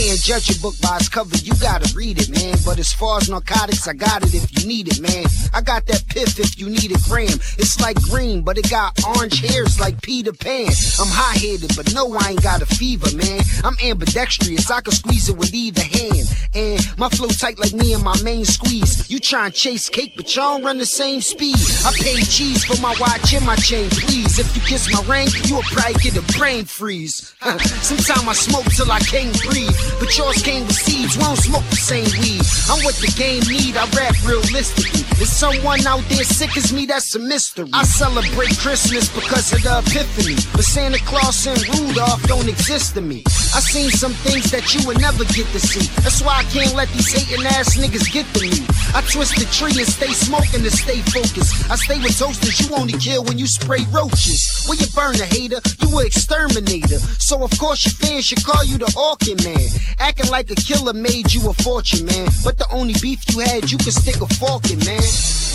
can't judge a book by its cover, you gotta read it, man. But as far as narcotics, I got it if you need it, man. I got that piff if you need a gram. It's like green, but it got orange hairs like Peter Pan. I'm hot headed, but no, I ain't got a fever, man. I'm ambidextrous, I can squeeze it with either hand. And my flow tight like me and my main squeeze. You try and chase cake, but y'all run the same speed. I pay cheese for my watch and my chain, please. If you kiss my ring, you'll probably get a brain freeze. Sometimes I smoke till I can't breathe. But yours came with seeds, we don't smoke the same weed. I'm what the game need, I rap realistically. Is someone out there sick as me? That's a mystery. I celebrate Christmas because of the epiphany. But Santa Claus and Rudolph don't exist to me. I seen some things that you would never get to see. That's why I can't let these hating ass niggas get to me. I twist the tree and stay smoking to stay focused. I stay with toasters, you only kill when you spray roaches. When you burn a hater, you an exterminator. So of course your fans should call you the Orkin man. Acting like a killer made you a fortune, man. But the only beef you had, you could stick a fork in, man.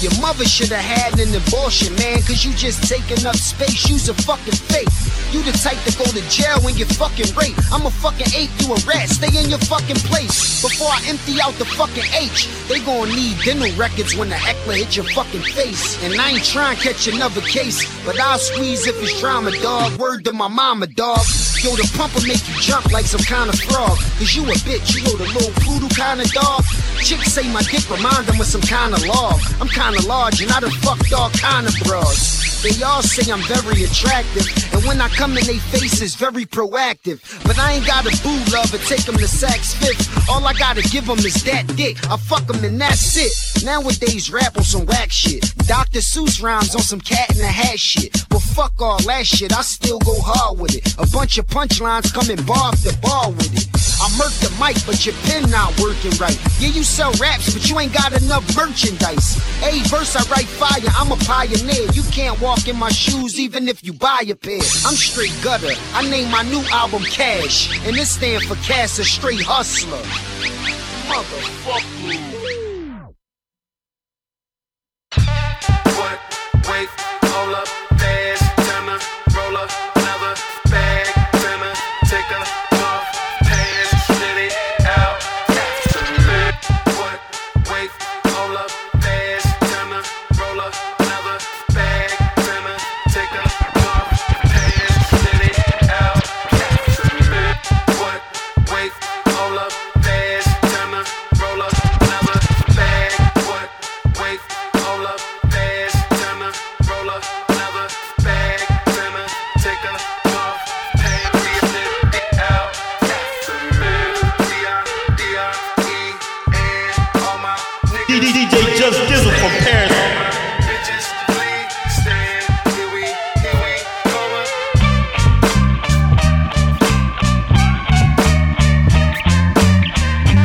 Your mother should have had an abortion, man. Cause you just taking up space, you's a fucking fake. You the type to go to jail when you fucking rape. I'm a fucking ape, you a rat. Stay in your fucking place. Before I empty out the fucking H, they gon' need dental records when the heckler hit your fucking face. And I ain't trying to catch another case, but I'll squeeze if it's drama, dog. Word to my mama, dog. Yo, the pumper make you jump like some kind of frog. Cause you a bitch, you know the little poodle kind of dog. Chicks say my dick remind them of some kind of log. I'm kind of large and I done fucked all kind of broads. They all say I'm very attractive, and when I come in they faces, very proactive. But I ain't got a boo love or take them to Saks Fifth. All I gotta give them is that dick. I fuck them and that's it. Nowadays rap on some whack shit. Dr. Seuss rhymes on some cat in the hat shit. But fuck all that shit, I still go hard with it. A bunch of punchlines coming bar after bar with it. I murk the mic, but your pen not working right. Yeah, you sell raps, but you ain't got enough merchandise. A verse I write fire, I'm a pioneer. You can't walk in my shoes even if you buy a pair. I'm straight gutter. I name my new album Cash, and it stand for Cash, a straight hustler. Motherfucker. What? Wait, DJ Just Dizzle from Paris.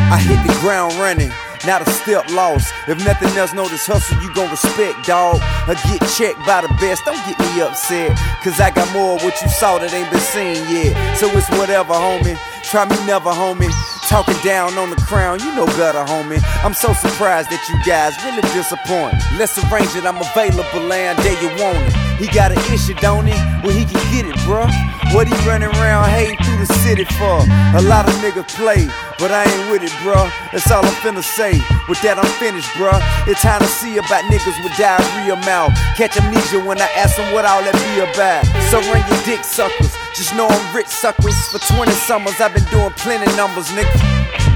I hit the ground running. Not a step lost. If nothing else, know this hustle you gon' respect, dog. I get checked by the best. Don't get me upset. Cause I got more of what you saw that ain't been seen yet. So it's whatever, homie. Try me never, homie. Talking down on the crown, you know better, homie. I'm so surprised that you guys really disappointed. Let's arrange it, I'm available, and day you want it. He got an issue, don't he? Well, he can get it, bruh. What he running around hating through the city for? A lot of niggas play, but I ain't with it, bruh. That's all I'm finna say. With that, I'm finished, bruh. It's time to see about niggas with diarrhea mouth. Catch amnesia when I ask them what all that be about. So ring your dick suckers. Just know I'm rich suckers. For 20 summers, I've been doing plenty numbers, nigga.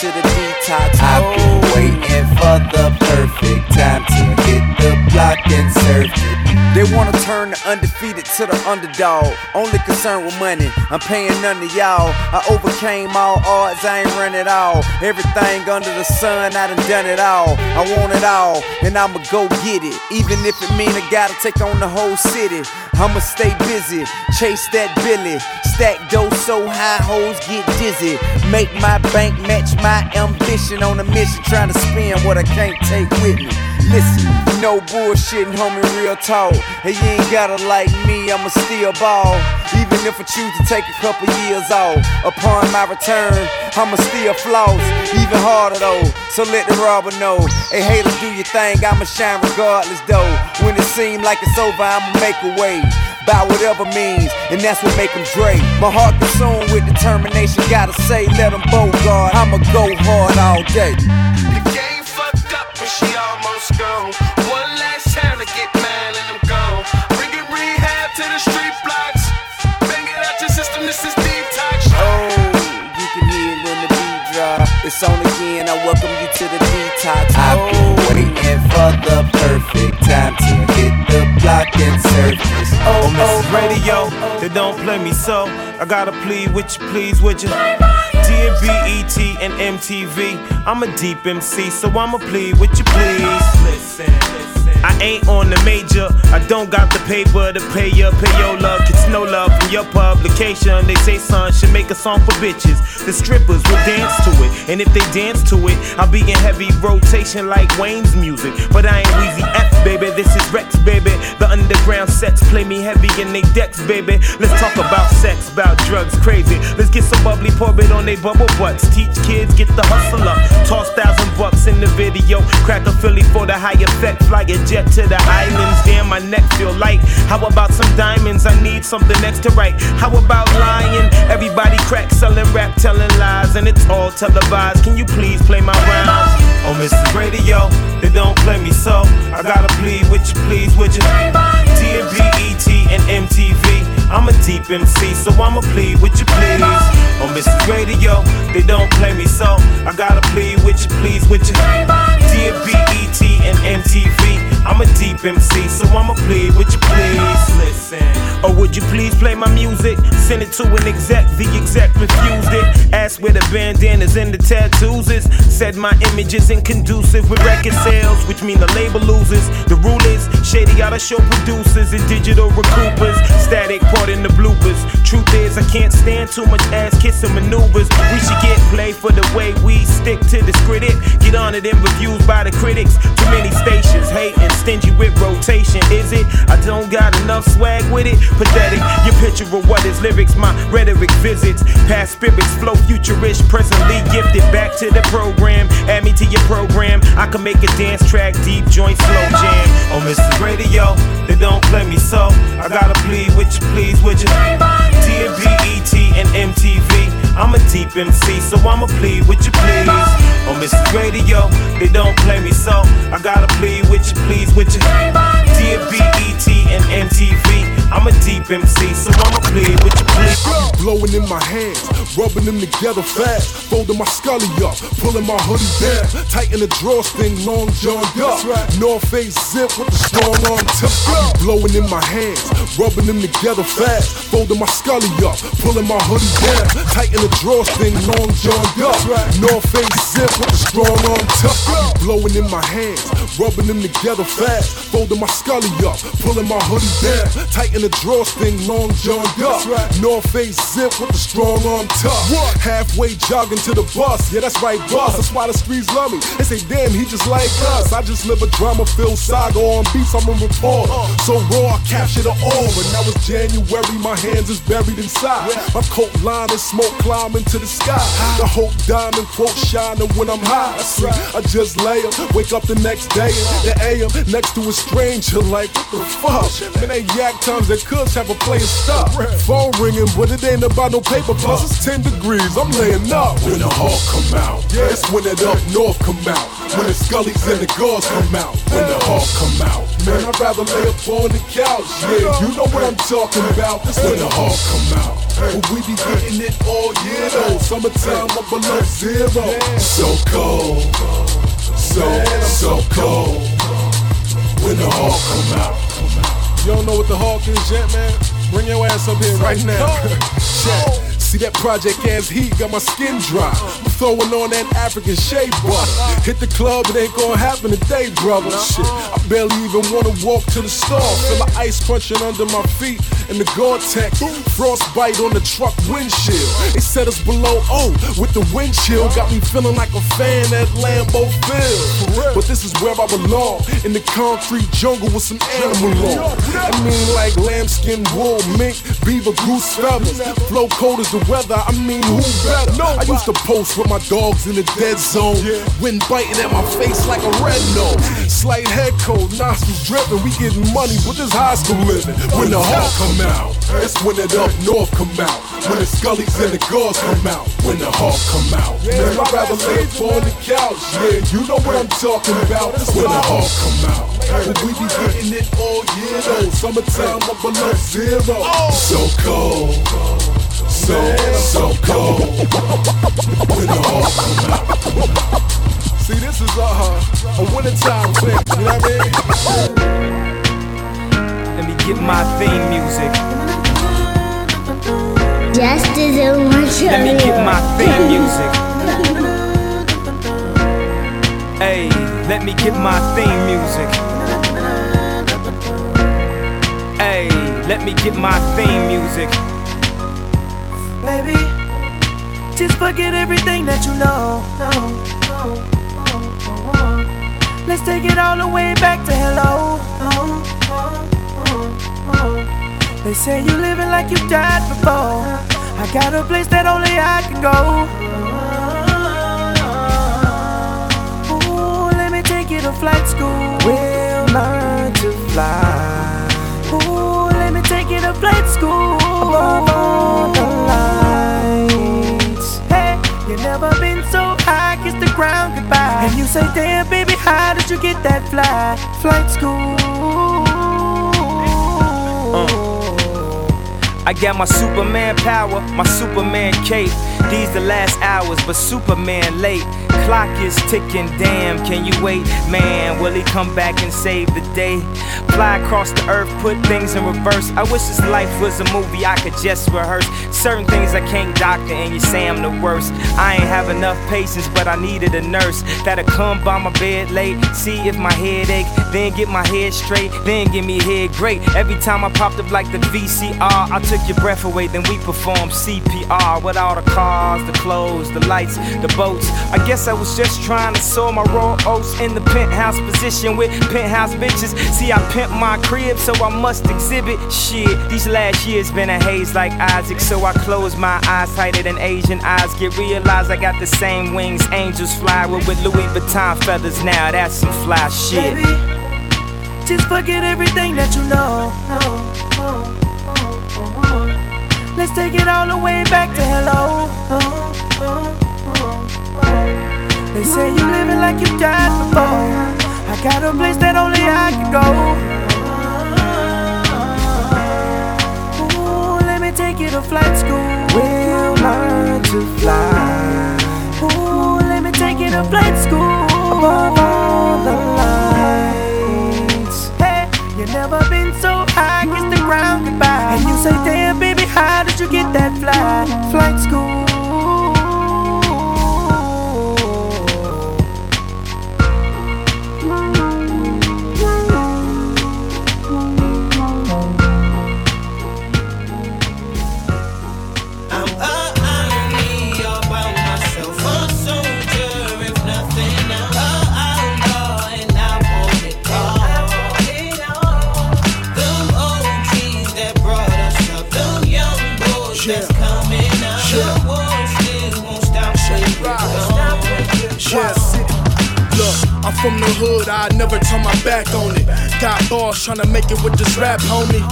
To the detox. I've been waiting for the perfect time to hit the block and surf it. They wanna turn the undefeated to the underdog. Only concerned with money, I'm paying none of y'all. I overcame all odds, I ain't run it all. Everything under the sun, I done done it all. I want it all, and I'ma go get it. Even if it mean I gotta take on the whole city. I'ma stay busy, chase that Billy. Stack dough so high, hoes get dizzy. Make my bank match my ambition on a mission, trying to spend what I can't take with me. Listen, no bullshitting, homie, real talk. Hey, you ain't gotta like me, I'ma still ball. Even if I choose to take a couple years off. Upon my return, I'ma still floss. Even harder though, so let the robber know. Hey, hater, do your thing, I'ma shine regardless though. When it seem like it's over, I'ma make a way. By whatever means, and that's what make them Dre. My heart consumed with determination, gotta say, let them bogart. I'ma go hard all day. The game fucked up and she almost gone. One last time to get mad and I'm gone. Bring it rehab to the street blocks. Bang it out your system, this is detox. Oh, you can hear it when the beat drop. It's on again, I welcome you to the detox. Been waiting for the perfect time to hit the block and surface. Oh, oh Mrs. Radio, they don't play me so. I gotta plead with you, please, would you? Dear BET and MTV, I'm a deep MC, so I'ma plead with you, please. Listen, I ain't on the major, I don't got the paper to pay your payola. It's no love from your publication. They say son should make a song for bitches. The strippers will dance to it, and if they dance to it, I'll be in heavy rotation like Wayne's music. But I ain't Weezy F, baby. This is Reks, baby. The underground sets play me heavy in they decks, baby. Let's talk about sex, about drugs, crazy. Let's get some bubbly, pour it on they bubble butts. Teach kids, get the hustle up. Toss thousand bucks in the video. Crack a Philly for the high effect. Fly a jet to the islands. Damn, my neck feel light. How about some diamonds? I need something next to write. How about lying? Everybody crack, selling rap, telling lies, and it's all televised. Can you please play my rhymes? Oh, Mrs. Radio, they don't play me so. I gotta plead with you, please, would you? Deep MC, so I'ma plead with you, please. Oh, Mrs. Radio, they don't play me so. I gotta plead with you, please, would you? Dear and MTV, I'm a deep MC, so I'ma plead with you, please. Listen. Or would you please play my music? Send it to an exec, the exec refused it. Asked where the bandanas and the tattoos is. Said my image isn't conducive with record sales, which mean the label loses. The rule is shady out of show producers and digital recoupers. Static part in the bloopers. Truth is, I can't stand too much ass kissing maneuvers. We should get play for the way we stick to the script. Get honored in reviews by the critics. Too many stations hating, stingy with rotation. Is it? I don't got enough swag with it. Pathetic. Your picture of what is lyrics, my rhetoric visits. Past spirits flow futurish, presently gifted. Back to the program. Add me to your program. I can make a dance track, deep joint, slow jam. Oh, Mrs. Radio, they don't play me so. I gotta plead with you, please, would you? Dear BET and MTV, I'm a deep MC, so I'ma plead with you, please. Oh, Mrs. Radio, they don't play me so. I gotta plead with you, please, would you? Dear BET and MTV, I'm a deep MC, so I'ma plead with you, please. I be blowing in my hands, rubbing them together fast, folding my scully up, pulling my hoodie down, tighten the drawstring, long John Duck, North Face zip with the strong arm tuck. I be blowing in my hands, rubbing them together fast, folding my scully up, pulling my hoodie down, tighten the drawstring, long John Duck, North Face zip with the strong arm tuck. I be blowing in my hands, rubbing them together fast, folding my scully up, pulling my hoodie down, tighten the drawstring, long John Duck, North Face zip with the strong arm tuck. Halfway jogging to the bus, yeah that's right, boss. That's why the streets love me. They say, damn, he just like us. I just live a drama-filled saga on beats. I'm a reporter, so raw I capture the aura. Now it's January, my hands is buried inside. My coat line is smoke climbing to the sky. The hope diamond quote shining when I'm high. See, I just lay up, wake up the next day. The AM next to a stranger, like what the fuck? Man, they yak times that cooks have a player stop. Phone ringing, but it ain't about no paper. Plus it's 10 degrees. I'm laying up when the hawk come out. Yeah, it's when it up north come out. When the scullies and the guards come out. When the hawk come out. Man, I'd rather lay up on the couch. Yeah, you know what I'm talking about. This when the hawk come out. But we be getting it all year though. Summertime up below zero. So cold. So, so cold. When the hawk come out. You don't know what the hawk is yet, man? Bring your ass up here right now. Check. See that project ass heat got my skin dry. I'm throwing on that African shea butter. Hit the club, it ain't gonna happen today, brother. Shit, I barely even wanna walk to the store. Feel the ice crunching under my feet and the Gore-Tex. Frostbite on the truck windshield. They said us below O with the wind chill. Got me feeling like a fan at Lambeau Field. But this is where I belong. In the concrete jungle with some animal on. I mean like lambskin, wool, mink, beaver, goose feathers. Flow cold as the weather, I mean who better? I used to post with my dogs in the dead zone. Wind biting at my face like a red nose. Slight head cold, nostrils dripping. We getting money, but this high school living. When the hawk come out, it's when it up north come out. When the scullies and the guards come out. When the hawk come out, man, I'd rather lay on the couch. Yeah, you know what I'm talking about. That's when the hawk come out. But we be getting it all year though. Summertime up below zero. So cold. So, so cold. When the hawk come out. See, this is uh, a wintertime thing. You know what I mean? Let me get my theme music. Just as a watch Let me get my theme music. Hey, let me get my theme music. Hey, let me get my theme music. Baby, just forget everything that you know. Let's take it all the way back to hello. They say you're living like you died before. I got a place that only I can go. Ooh, let me take you to flight school. We'll learn to fly. Ooh, let me take you to flight school. Above all you never been so high, kiss the ground goodbye. And you say, damn, baby, how did you get that fly? Flight school. Uh. I got my Superman power, my Superman cape. These the last hours, but Superman late. Clock is ticking, damn, can you wait? Man, will he come back and save the day? Fly across the earth, put things in reverse. I wish this life was a movie I could just rehearse. Certain things I can't doctor, and you say I'm the worst. I ain't have enough patience, but I needed a nurse that'll come by my bed late, see if my head ache, then get my head straight, then give me head great. Every time I popped up like the VCR, I took your breath away, then we performed CPR with all the cars, the clothes, the lights, the boats. I guess I was just trying to sow my raw oats in the penthouse position with penthouse bitches. See, I pimp my crib, so I must exhibit shit. These last years been a haze like Isaac, so I close my eyes tighter than Asian eyes. Get realized I got the same wings angels fly with, with Louis Vuitton feathers. Now that's some fly shit. Baby, just forget everything that you know. Oh, oh, oh, Let's take it all the way back to hello. They say you living like you died before. I got a place that only I can go. Ooh, let me take you to flight school. We'll learn to fly. Ooh, let me take you to flight school. Above all the lights. Hey, you never been so high, kiss the ground goodbye. And you say, damn, baby, how did you get that fly? Flight school. From the hood, I never turn my back on it. Got balls tryna make it with this rap, homie.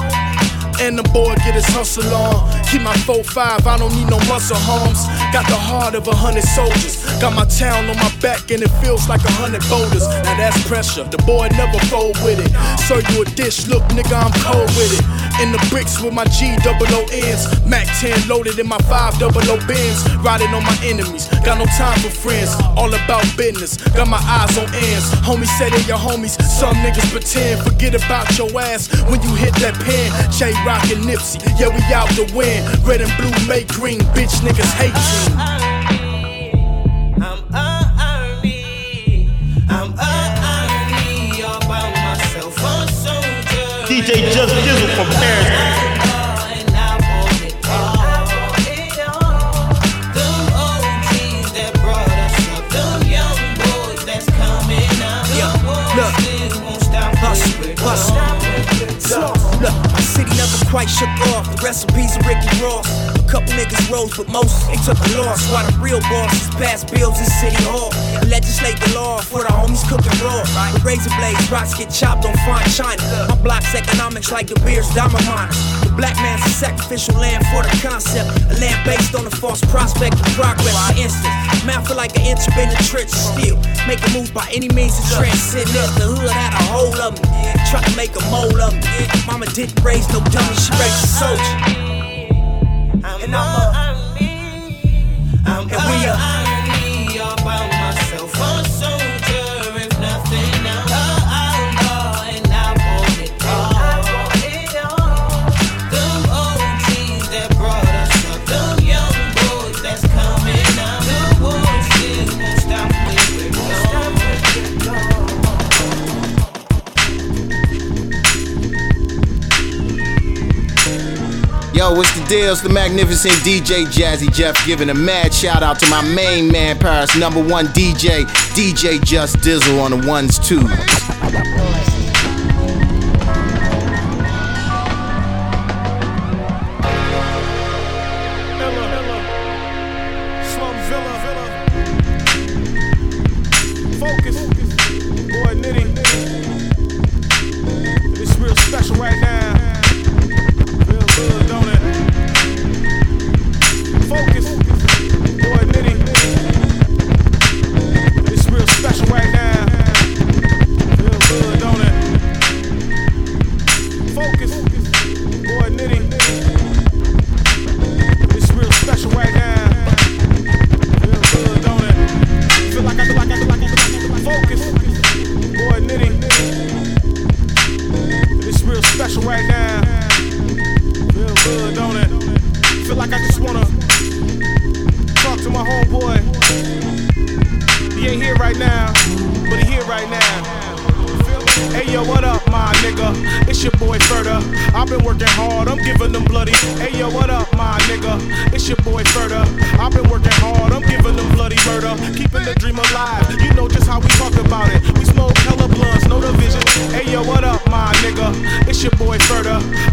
And the boy get his hustle on. Keep my 4-5, I don't need no muscle homes. Got the heart of a hundred soldiers. Got my town on my back and it feels like a hundred boulders. Now that's pressure, the boy never fold with it. Serve you a dish, look nigga, I'm cold with it. In the bricks with my G double O ends. Mac 10 loaded in my 5 double O bins. Riding on my enemies, got no time for friends. All about business, got my eyes on ends. Homies said they your homies, some niggas pretend. Forget about your ass when you hit that pen. J Rock and Nipsey, yeah, we out to win. Red and blue make green, bitch niggas hate you. DJ Just Dizzle from quite shook off. The recipes of Ricky Ross. A couple niggas rose, but most they took a loss. While the real bosses pass bills in City Hall. And legislate the law for the homies cooking raw. With razor blades, rocks get chopped on fine china. My block's economics like the beer's diamond. The black man's a sacrificial land for the concept. A land based on a false prospect of progress. For instance, man, feel like an inch been the trench still. Making moves by any means to transcend this. The hood had a hold of me. Try to make a mold of me. Mama didn't raise no dummy, she raised a soldier. And I'm a I'm And we a Yo, what's the deal? It's the magnificent DJ Jazzy Jeff giving a mad shout out to my main man, Paris number one DJ, DJ Just Dizzle on the ones, twos.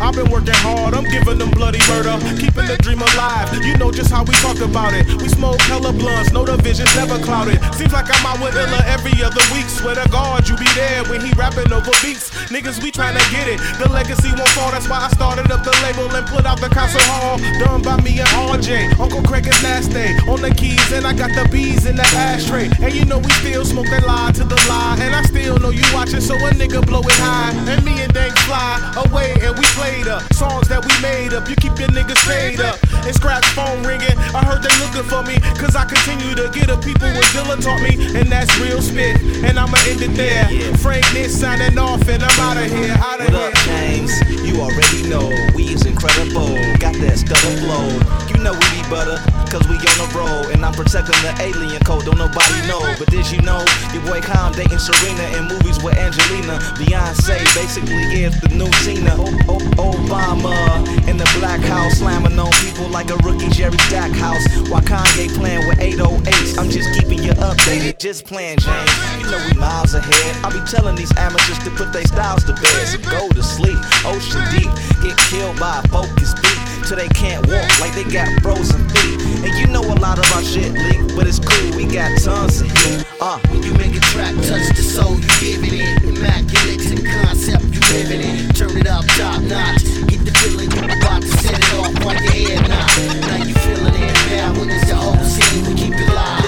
I've been working hard, I'm giving them bloody murder. Keeping the dream alive, you know just how we talk about it. We smoke hella blunts, no divisions, never clouded. Seems like I'm out with Illa every other week. Swear to God, you be there when he rapping over beats. Niggas, we tryna get it. The legacy won't fall, that's why I started up the label and put out the concert hall. Done by me and RJ. Uncle Craig is last day on the keys, and I got the bees in the ashtray. And you know we still smoke that lie to the lie. And I still know you watching, so a nigga blow it high. And me and Dank fly away, and we played up. Songs that we made up, you keep your niggas paid up. And scratch phone ringing, I heard they looking for me. Cause I continue to get the people what Dilla taught me. And that's real spit. And I'ma end it there. Frank this signing off, and I'm out of here. Out of What up, James? You already know we is incredible. Got that stutter flow. Know we be butter, cause we on the road. And I'm protecting the alien code, don't nobody know. But did you know your boy Khan dating Serena in movies with Angelina? Beyonce basically is the new Tina. O- O- Obama in the black house, slamming on people like a rookie Jerry Stackhouse. While Kanye playing with 808s, I'm just keeping you updated. Just playing, James. You know we miles ahead. I be telling these amateurs to put their styles to bed. So go to sleep, ocean deep. Get killed by a focus beat till they can't walk like they got frozen feet. And you know a lot of our shit leak, but it's cool. We got tons of heat. Uh, When you make a track touch the soul, you give it. Immaculate to the concept you living in. Turn it up top notch. Get the feeling you about to set it off while your head nod. Now you feeling it now when it's the whole scene. We keep it live.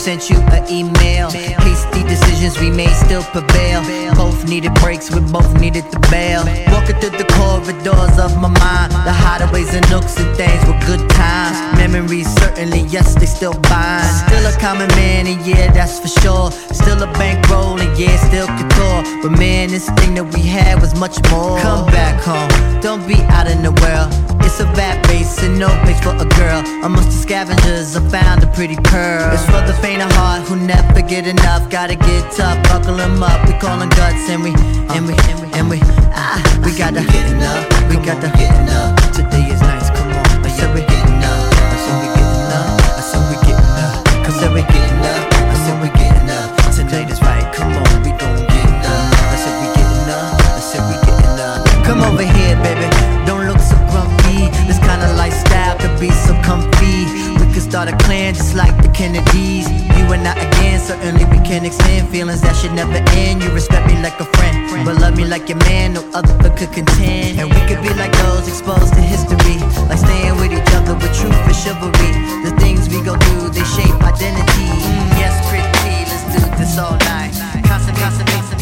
Sent you an email. Hasty decisions we made still prevail. Both needed breaks, we both needed to bail. Walking through the corridors of my mind, the hideaways and nooks and things were good times. Memories certainly, yes, they still bind. Still a common man, and yeah, that's for sure. Still a bankroll, and yeah, still couture. But man, this thing that we had was much more. Come back home, don't be out in the world. It's a bad base and no place for a girl. Amongst the scavengers, I found a pretty pearl. It's for the faint of heart who never get enough. Gotta get tough, buckle 'em up. We callin' guts and we, and we, and we, we gotta getting up. We gotta getting up. Today is nice, come on. I said we getting up. I said we getting up. I said we getting up. Come said we getting up. I said we getting up. Tonight is right, come on, we gon' get up. I said we getting up. I said we getting up. Come over here, baby. Start a clan just like the Kennedys. You and I again, certainly we can extend feelings that should never end. You respect me like a friend, but love me like your man. No other could contend. And we could be like those exposed to history, like staying with each other with truth and chivalry. The things we go through, they shape identity. Yes, pretty, let's do this all night. Constant, constant, constant,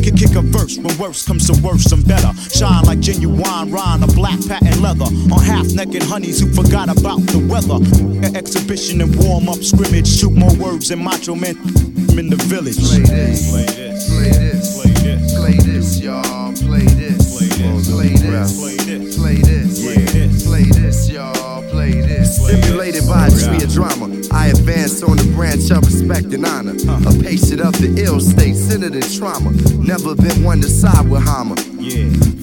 can kick a verse. When worse comes to worse, I'm better. Shine like genuine rhyme, a black patent leather. On half naked honeys who forgot about the weather. An exhibition and warm up scrimmage. Shoot more words than macho men in the village. This. Play this. Never been one to side with Hammer.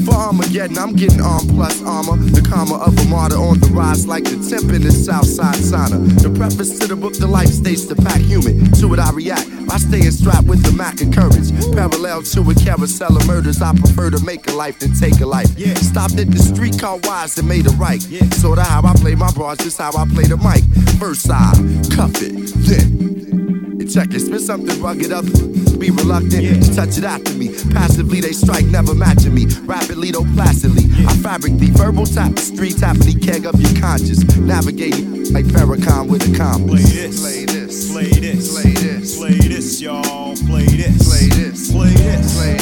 For Armageddon, I'm getting arm plus armor. The karma of a martyr on the rise like the temp in the Southside sauna. The preface to the book, the life states the pack human. To it I react by staying strapped with the Mac of courage. Parallel to a carousel of murders, I prefer to make a life than take a life. Yeah. Stopped at the street car wise and made a right. Sorta how I play my bars, just how I play the mic. First side, cuff it, then check it. Spit something rugged up. Be reluctant to touch it after me. Passively they strike, never matching me. Rapidly though placidly, I fabric the verbal tapestry, tapping the keg of your conscience. Navigating like Farrakhan with a compass. Play this. Play this. Play this. Play this, y'all. Play this. Play this. Play this. Play this. Play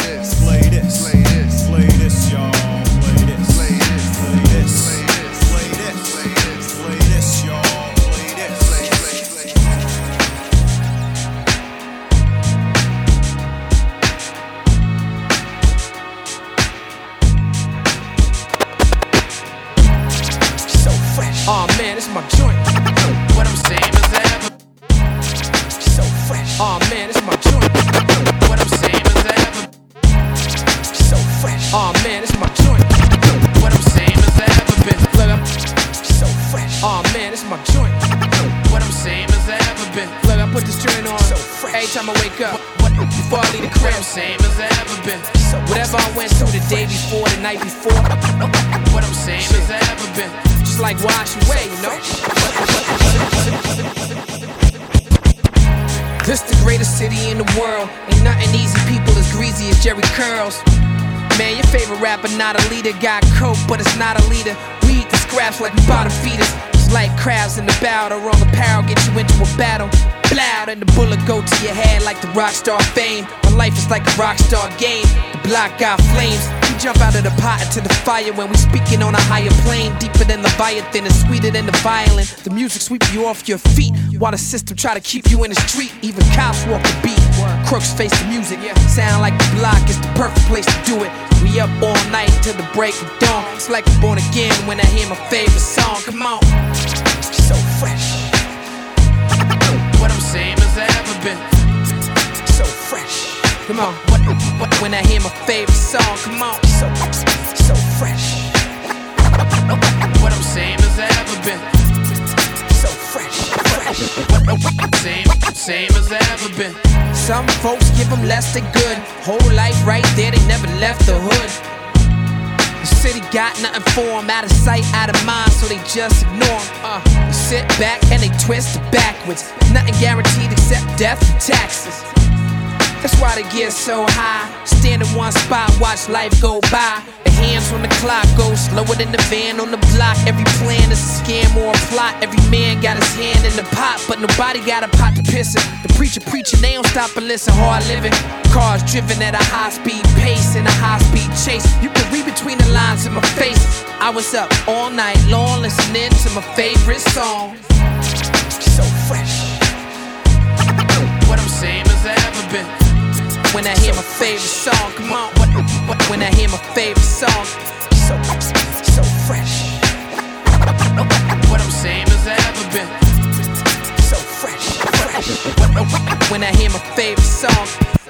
been. Whatever I went through the day before, the night before. What I'm saying is I ever been. Just like wash away, you know. This the greatest city in the world. Ain't nothing easy, people as greasy as Jheri Curls. Man, your favorite rapper not a leader. Got coke, but it's not a leader. We eat the scraps like we bottom feeders. It's like crabs in the bow. The wrong apparel get you into a battle. Bloud and the bullet go to your head like the rock star fame. Life is like a rock star game. The block got flames. We jump out of the pot into the fire when we speaking on a higher plane. Deeper than the Leviathan and sweeter than the violin. The music sweep you off your feet while the system try to keep you in the street. Even cops walk the beat. Crooks face the music. Sound like the block is the perfect place to do it. We up all night till the break of dawn. It's like I'm born again when I hear my favorite song. Come on. So fresh. What I'm saying is ever been. Come on. When I hear my favorite song, come on. So, so fresh. What I'm saying is ever been. So fresh. fresh. What, what I'm same as ever been. Some folks give them less than good. Whole life right there, they never left the hood. The city got nothing for 'em, out of sight, out of mind, so they just ignore 'em. Uh, they sit back and they twist it backwards. Nothing guaranteed except death and taxes. That's why they get so high. Stand in one spot, watch life go by. The hands on the clock go slower than the van on the block. Every plan is a scam or a plot. Every man got his hand in the pot, but nobody got a pot to piss in. The preacher preaching, they don't stop and listen. Hard living, cars driven at a high speed pace in a high speed chase. You can read between the lines in my face. I was up all night long listening to my favorite song. So fresh. What I'm saying is ever been. When I hear my favorite song, come on. When I hear my favorite song, so so fresh. What I'm saying is ever been. So fresh. fresh. When I hear my favorite song.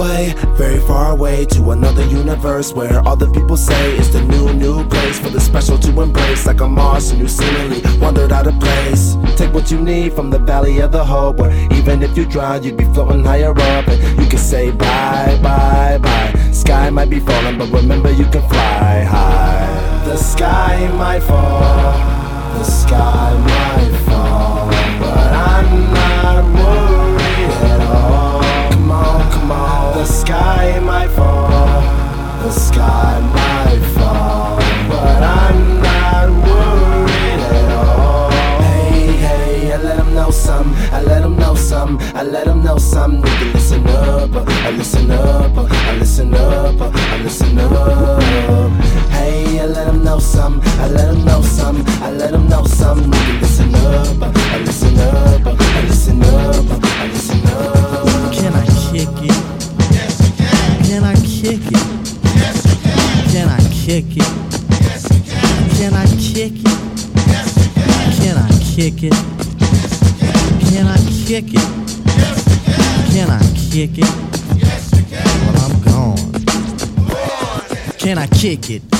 Away, very far away to another universe where all the people say it's the new, new place for the special to embrace. Like a Mars, a new scenery, wandered out of place. Take what you need from the valley of the hope, where even if you drown, you'd be floating higher up. And you can say bye, bye, bye. Sky might be falling, but remember you can fly high. The sky might fall, the sky might fall, but I'm not worried at all. Come on, come on, the sky might fall, the sky might fall, but I'm not worried at all. Hey, hey, I let them know something, I let them know something, I let them know something. Nigga, listen up, I listen up, I listen up, I listen up. Hey, I let them know something, I let them know something, I let them know something. Nigga, listen up, I listen up, I listen up, I listen up. Can I kick it? Can I kick it? Yes, you can. Can I kick it? Yes, you can. Can I kick it? Yes, you can. Can I kick it? Yes, you can. Can I kick it? Yes, you can. Can I kick it? Yes, you can. Well, I'm gone. Can I kick it?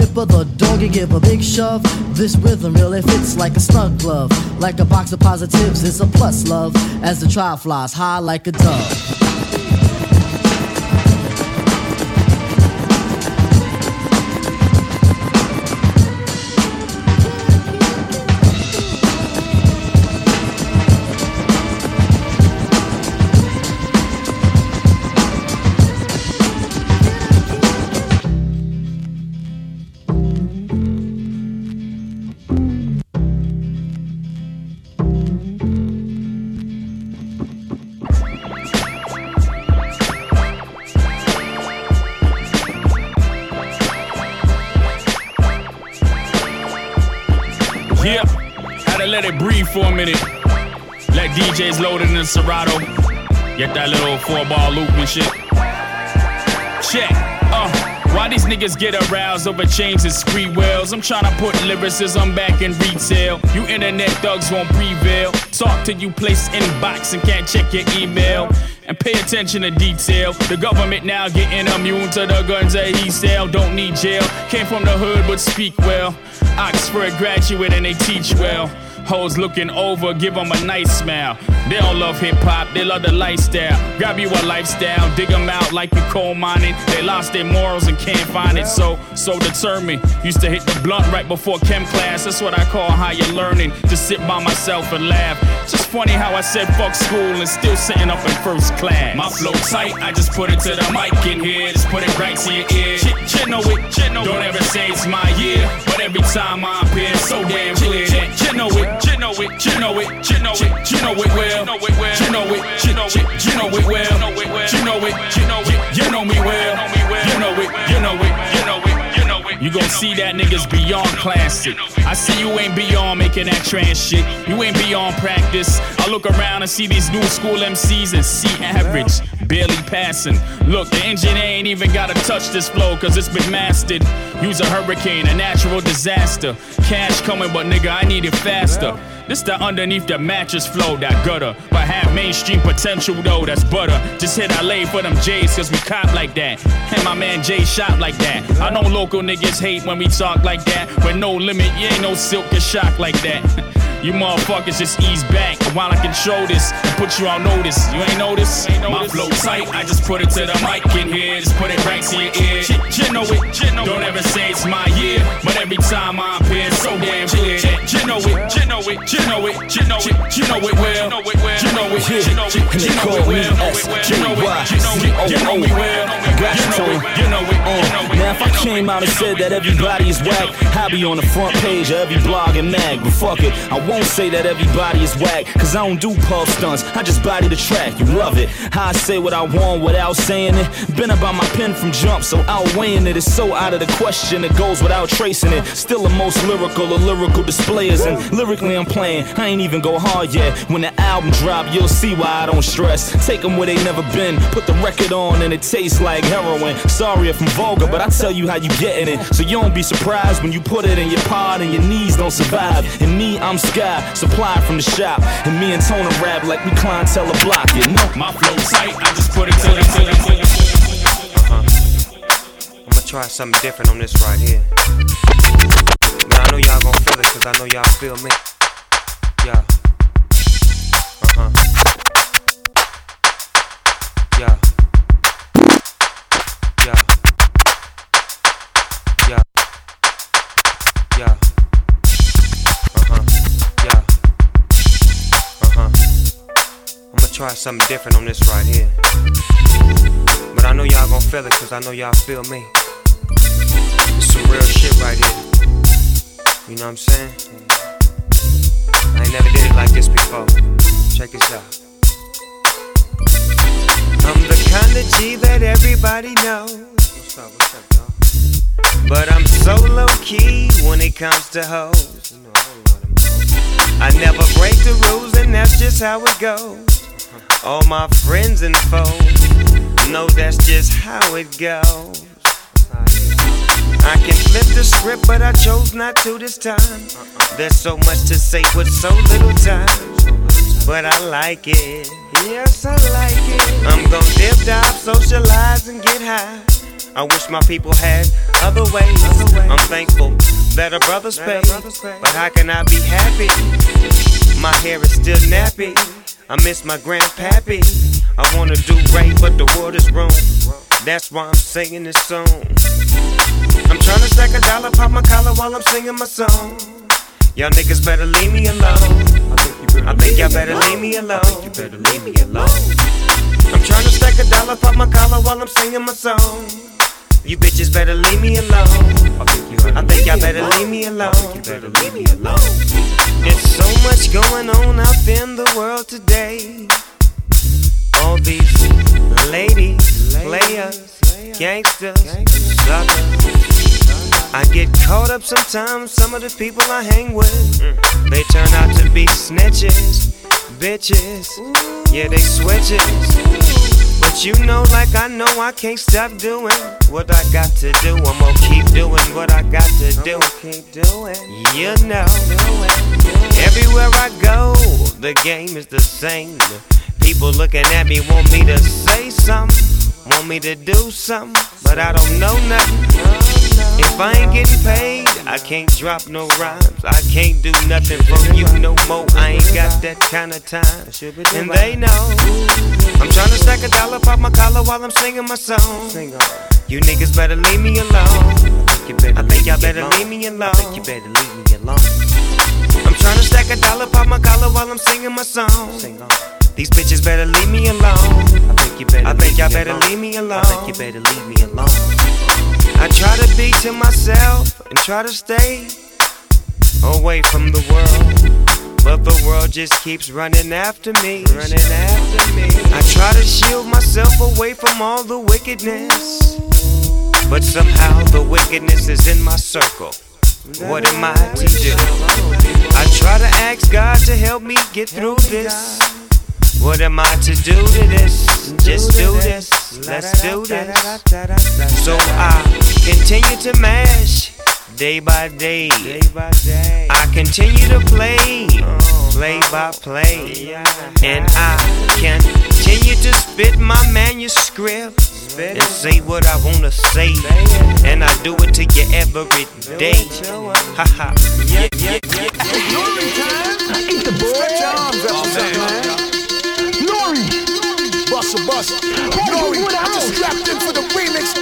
nipper the dog and give a big shove. This rhythm really fits like a snug glove. Like a box of positives, it's a plus love. As the trial flies high like a dove. For a minute. Let DJs load it in the Serato. Get that little four ball loop and shit. Check, uh. Why these niggas get aroused over chains and Sprewells? I'm tryna put lyricism back in retail. You internet thugs won't prevail. Talk to you place inbox and can't check your email. And pay attention to detail. The government now getting immune to the guns that he sell. Don't need jail. Came from the hood but speak well. Oxford graduate and they teach well. Hoes looking over, give them a nice smile. They don't love hip hop, they love the lifestyle. Grab you a lifestyle, dig them out like you coal mining. They lost their morals and can't find it, so so determined. Used to hit the blunt right before chem class. That's what I call higher learning. To sit by myself and laugh. Just funny how I said fuck school and still sitting up in first class. My flow tight, I just put it to the mic in here. Just put it right to your ear. Ch- know it, Don't ever say it's my year, but every time I appear, so damn it, you know it, you know it, you know it, well, you know it, you know it, you know it, well, you know it, you know it, you know me well, you know it, you know it, you know it, you know it. You gon' see that niggas beyond classic. I see you ain't beyond making that trans shit. You ain't beyond practice. I look around and see these new school MCs and see average, barely passing. Look, the engine ain't even gotta touch this flow, cause it's been mastered. Use a hurricane, a natural disaster. Cash coming, but nigga, I need it faster. This the underneath the mattress flow, that gutter. But have mainstream potential though, that's butter. Just hit LA for them J's, cause we cop like that. And my man Jay shot like that. I know local niggas hate when we talk like that. But no limit, you ain't no silk or shock like that. You motherfuckers just ease back while I control this and put you on notice. You ain't notice? My flow tight, I just put it to the mic in here. Just put it right to your ear. You know it, don't ever say it's my year. But every time I appear, so damn clear that you know it, you know it, you know it, you know it, you know it well. You know it, you know it, you know it, you know it well. You know it, you know it, you know me well. You know it, you know it, you know it. Now if I came out and said that everybody is whack, I'd be on the front page of every blog and mag. But fuck it, I won't say that everybody is whack, cause I don't do pub stunts. I just body the track, you love it. How I say what I want without saying it. Been about my pen from jump, so outweighing it is so out of the question. It goes without tracing it. Still the most lyrical of lyrical displayers, and lyrically I'm playing. I ain't even go hard yet. When the album drop, you'll see why I don't stress. Take them where they never been. Put the record on and it tastes like heroin. Sorry if I'm vulgar, but I tell you how you getting it. So you don't be surprised when you put it in your pod and your knees don't survive. And me, I'm Sky, supply from the shop. And me and Tona rap like we clientele a block it. No, my flow tight, I just put it to the to the to the I'ma try something different on this right here. But I know y'all gon' feel it, cause I know y'all feel me. Yeah. Uh huh. Yeah. Yeah. Try something different on this right here. But I know y'all gon' feel it, cause I know y'all feel me. It's some real shit right here. You know what I'm saying? I ain't never did it like this before. Check this out. I'm the kind of G that everybody knows. What's up, what's up, y'all? But I'm so low key when it comes to hoes. I never break the rules, and that's just how it goes. All my friends and foes know that's just how it goes. I can flip the script, but I chose not to this time. There's so much to say with so little time. But I like it. Yes, I like it. I'm gonna dip dive, socialize, and get high. I wish my people had other ways. I'm thankful that a brother's paid. But how can I be happy? My hair is still nappy. I miss my grandpappy. I wanna do right, but the world is wrong. That's why I'm singing this song. I'm trying to stack a dollar, pop my collar while I'm singing my song. Y'all niggas better leave me alone. I think y'all better leave me alone. You better leave me alone. I'm trying to stack a dollar, pop my collar while I'm singing my song. You bitches better leave me alone. I think y'all better leave me alone. You better leave me alone. There's so much going on out in the world today. All these ladies, players, gangsters, suckers. I get caught up sometimes, some of the people I hang with. They turn out to be snitches, bitches. Yeah, they switches. But you know, like I know, I can't stop doing what I got to do. I'm gonna keep doing what I got to do. Keep doing. You know, everywhere I go, the game is the same. People looking at me want me to say something, want me to do something, but I don't know nothing. If I ain't getting paid, I can't drop no rhymes. I can't do nothing for you no more. I ain't got that kind of time. And they know. I'm trying to stack a dollar, pop my collar while I'm singing my song. You niggas better leave me alone. I think y'all better leave me alone. I think you better leave me alone. I'm trying to stack a dollar, pop my collar while I'm singing my song. These bitches better leave me alone. I think you better. I think y'all better leave me alone. I think you better leave me alone. I try to be to myself and try to stay away from the world. But the world just keeps running after me. Running after me. I try to shield myself away from all the wickedness. But somehow the wickedness is in my circle. What am I to do? I try to ask God to help me get through this. What am I to do to this? Just do this. Let's do this. So I continue to mash day by day. I continue to play play by play. And I continue to spit my manuscript and say what I wanna say. And I do it to you every day. Ha ha. Yeah, yeah, yeah. Eat the boy. Stretch arms up, man. Nore. Busta, Busta. I just strapped in for the remix.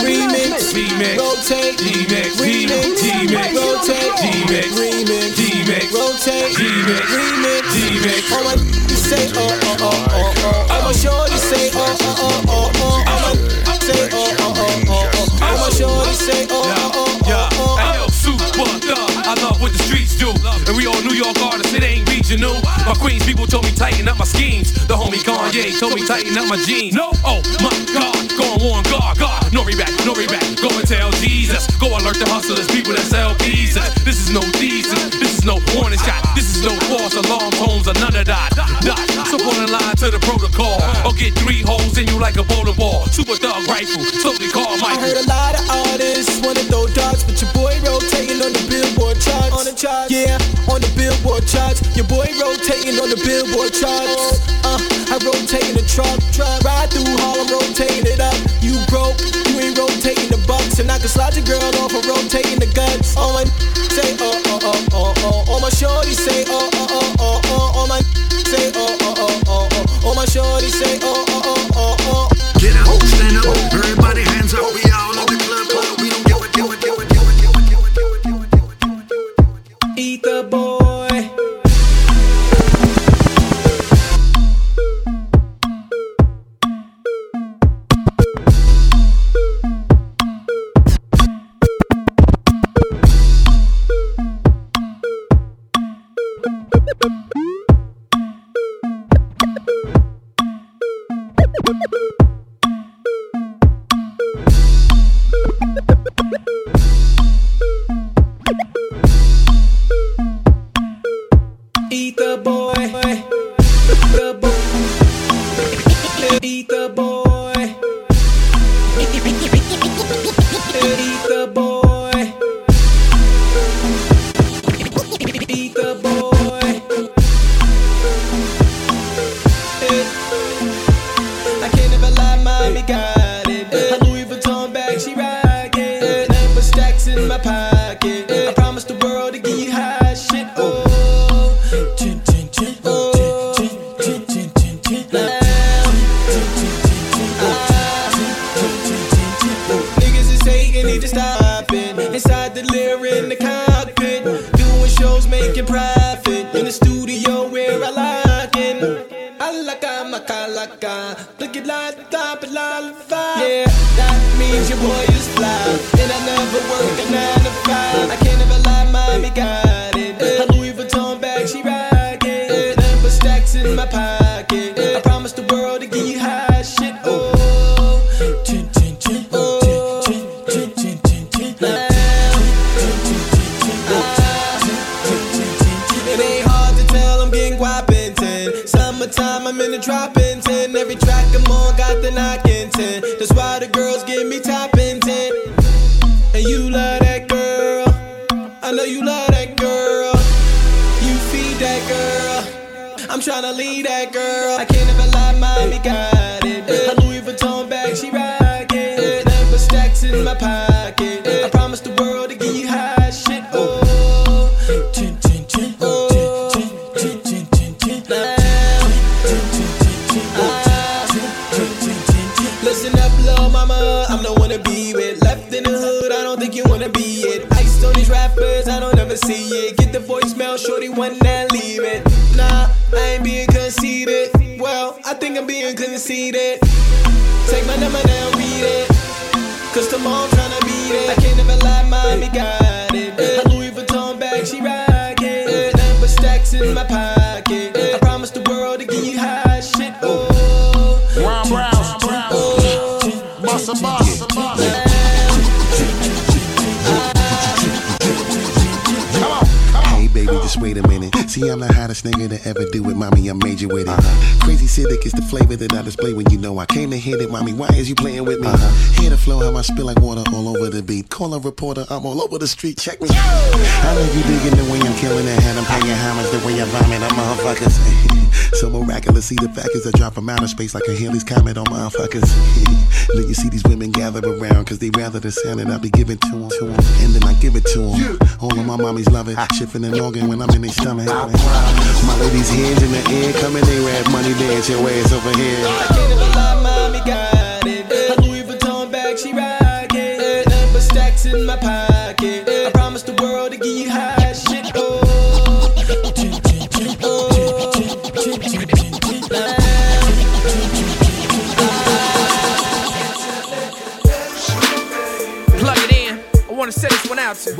Remix, remix, rotate, remix, remix, remix, rotate, remix, remix, remix, rotate, remix, remix, remix. All my you say oh oh oh oh oh. All my shorty say oh oh oh oh oh. All my say oh oh oh oh oh. All my shorty say oh oh oh oh oh. Hey super thug. I love what the streets do. And we all New York artists, it ain't regional. My Queens people told me tighten up my schemes. The homie Kanye told me tighten up my jeans. No, oh my God, go on on God. Nore back, Nore back. Go and tell Jesus. Go alert the hustlers, people that sell pieces. This is no decent. This is no warning shot. This is no false alarm tones or none of that. Dot. So fall in line to the protocol. Or get three holes in you like a bowling ball. Super thug rifle. Slowly call I heard a lot of artists wanna throw darts, but your boy rotating on the billboard charts. On the charts, yeah, on the billboard charts. Your boy rotating on the billboard charts. Uh, I rotate in the truck, truck. Ride through Harlem, rotating it up. You broke, you ain't rotating the bucks, and I can slide your girl off of rotating the guts. My say oh oh oh oh oh. All my shorty say oh oh oh oh oh. All my say oh oh oh oh oh. All my shorty say oh oh oh oh oh. Spill like water all over the beat. Call a reporter, I'm all over the street. Check me. I know you digging the way I'm killing it, them paying homage the way I vomit on motherfuckers. so miraculous, see the fact is I drop from outer space like a Halley's comet on motherfuckers. then you see these women gather around cause they rather the sound that I be giving to them. to them. And then I give it to them. All of my mommies love it. Shifting an organ when I'm in their stomach. My lady's hands in the air, coming they rap money dance your ass over here. I can't lie, mommy got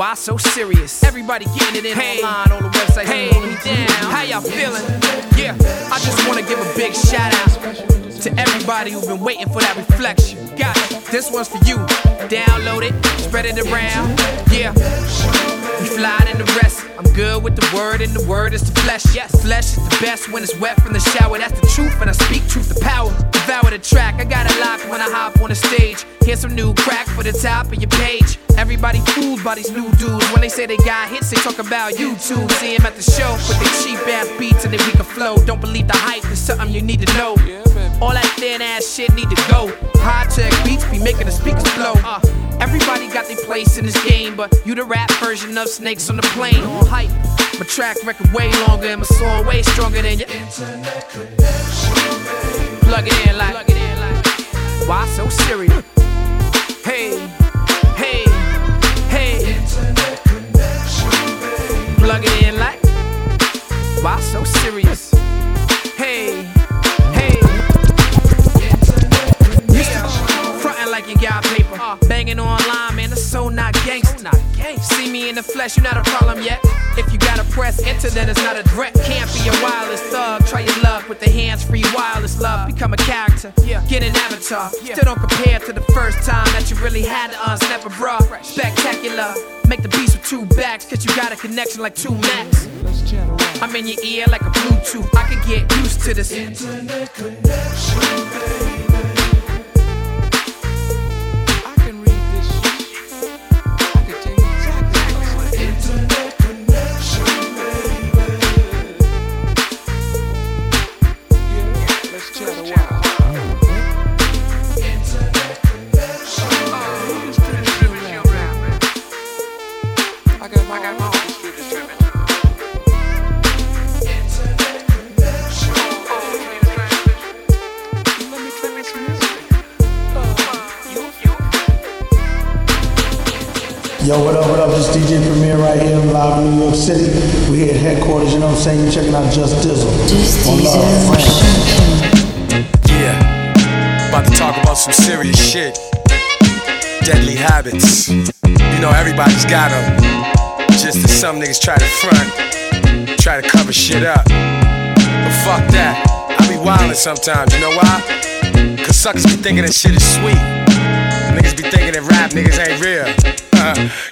Why so serious? Everybody getting it in Hey. online on the website. Hey. down. How y'all feeling? Yeah, I just wanna give a big shout out to everybody who's been waiting for that reflection. Got it. This one's for you. Download it, spread it around. Yeah. We fly in the rest. I'm good with the word, and the word is the flesh. Yes, flesh is the best when it's wet from the shower. That's the truth, and I speak truth to power. Devour the track. I got it locked when I hop on the stage. Here's some new crack for the top of your page. Everybody fooled by these new dudes. When they say they got hits, they talk about YouTube. See 'em at the show with their cheap ass beats and their weaker flow. Don't believe the hype, it's something you need to know. All that thin ass shit need to go. High tech beats be making the speakers blow. Uh, everybody got their place in this game, but you the rap version of Snakes on the Plane. On hype, my track record way longer and my song way stronger than your internet connection. Plug it in like, why so serious? Hey, hey, hey. Internet connection. Plug it in like, why so serious? Hey. Like you got paper. Uh. Banging online, man, that's so not gangsta. See me in the flesh, You're not a problem yet. If you gotta press enter, then it's not a threat. Can't be a wireless thug. Try your luck with the hands free wireless love. Become a character, get an avatar. Still don't compare to the first time that you really had to unsnap a bra. Spectacular. Make the beats with two backs, cause you got a connection like two max. I'm in your ear like a Bluetooth. I can get used to this. Internet connection, Yo, what up, what up? This DJ Premier right here, in live in New York City. We're here at headquarters, you know what I'm saying? You checking out Just Dizzle. On Love France. Yeah, about to talk about some serious shit. Deadly habits. You know, everybody's got them. Just as some niggas try to front, try to cover shit up. But fuck that. I be wildin' sometimes, you know why? Cause suckers be thinking that shit is sweet. Niggas be thinking that rap niggas ain't real.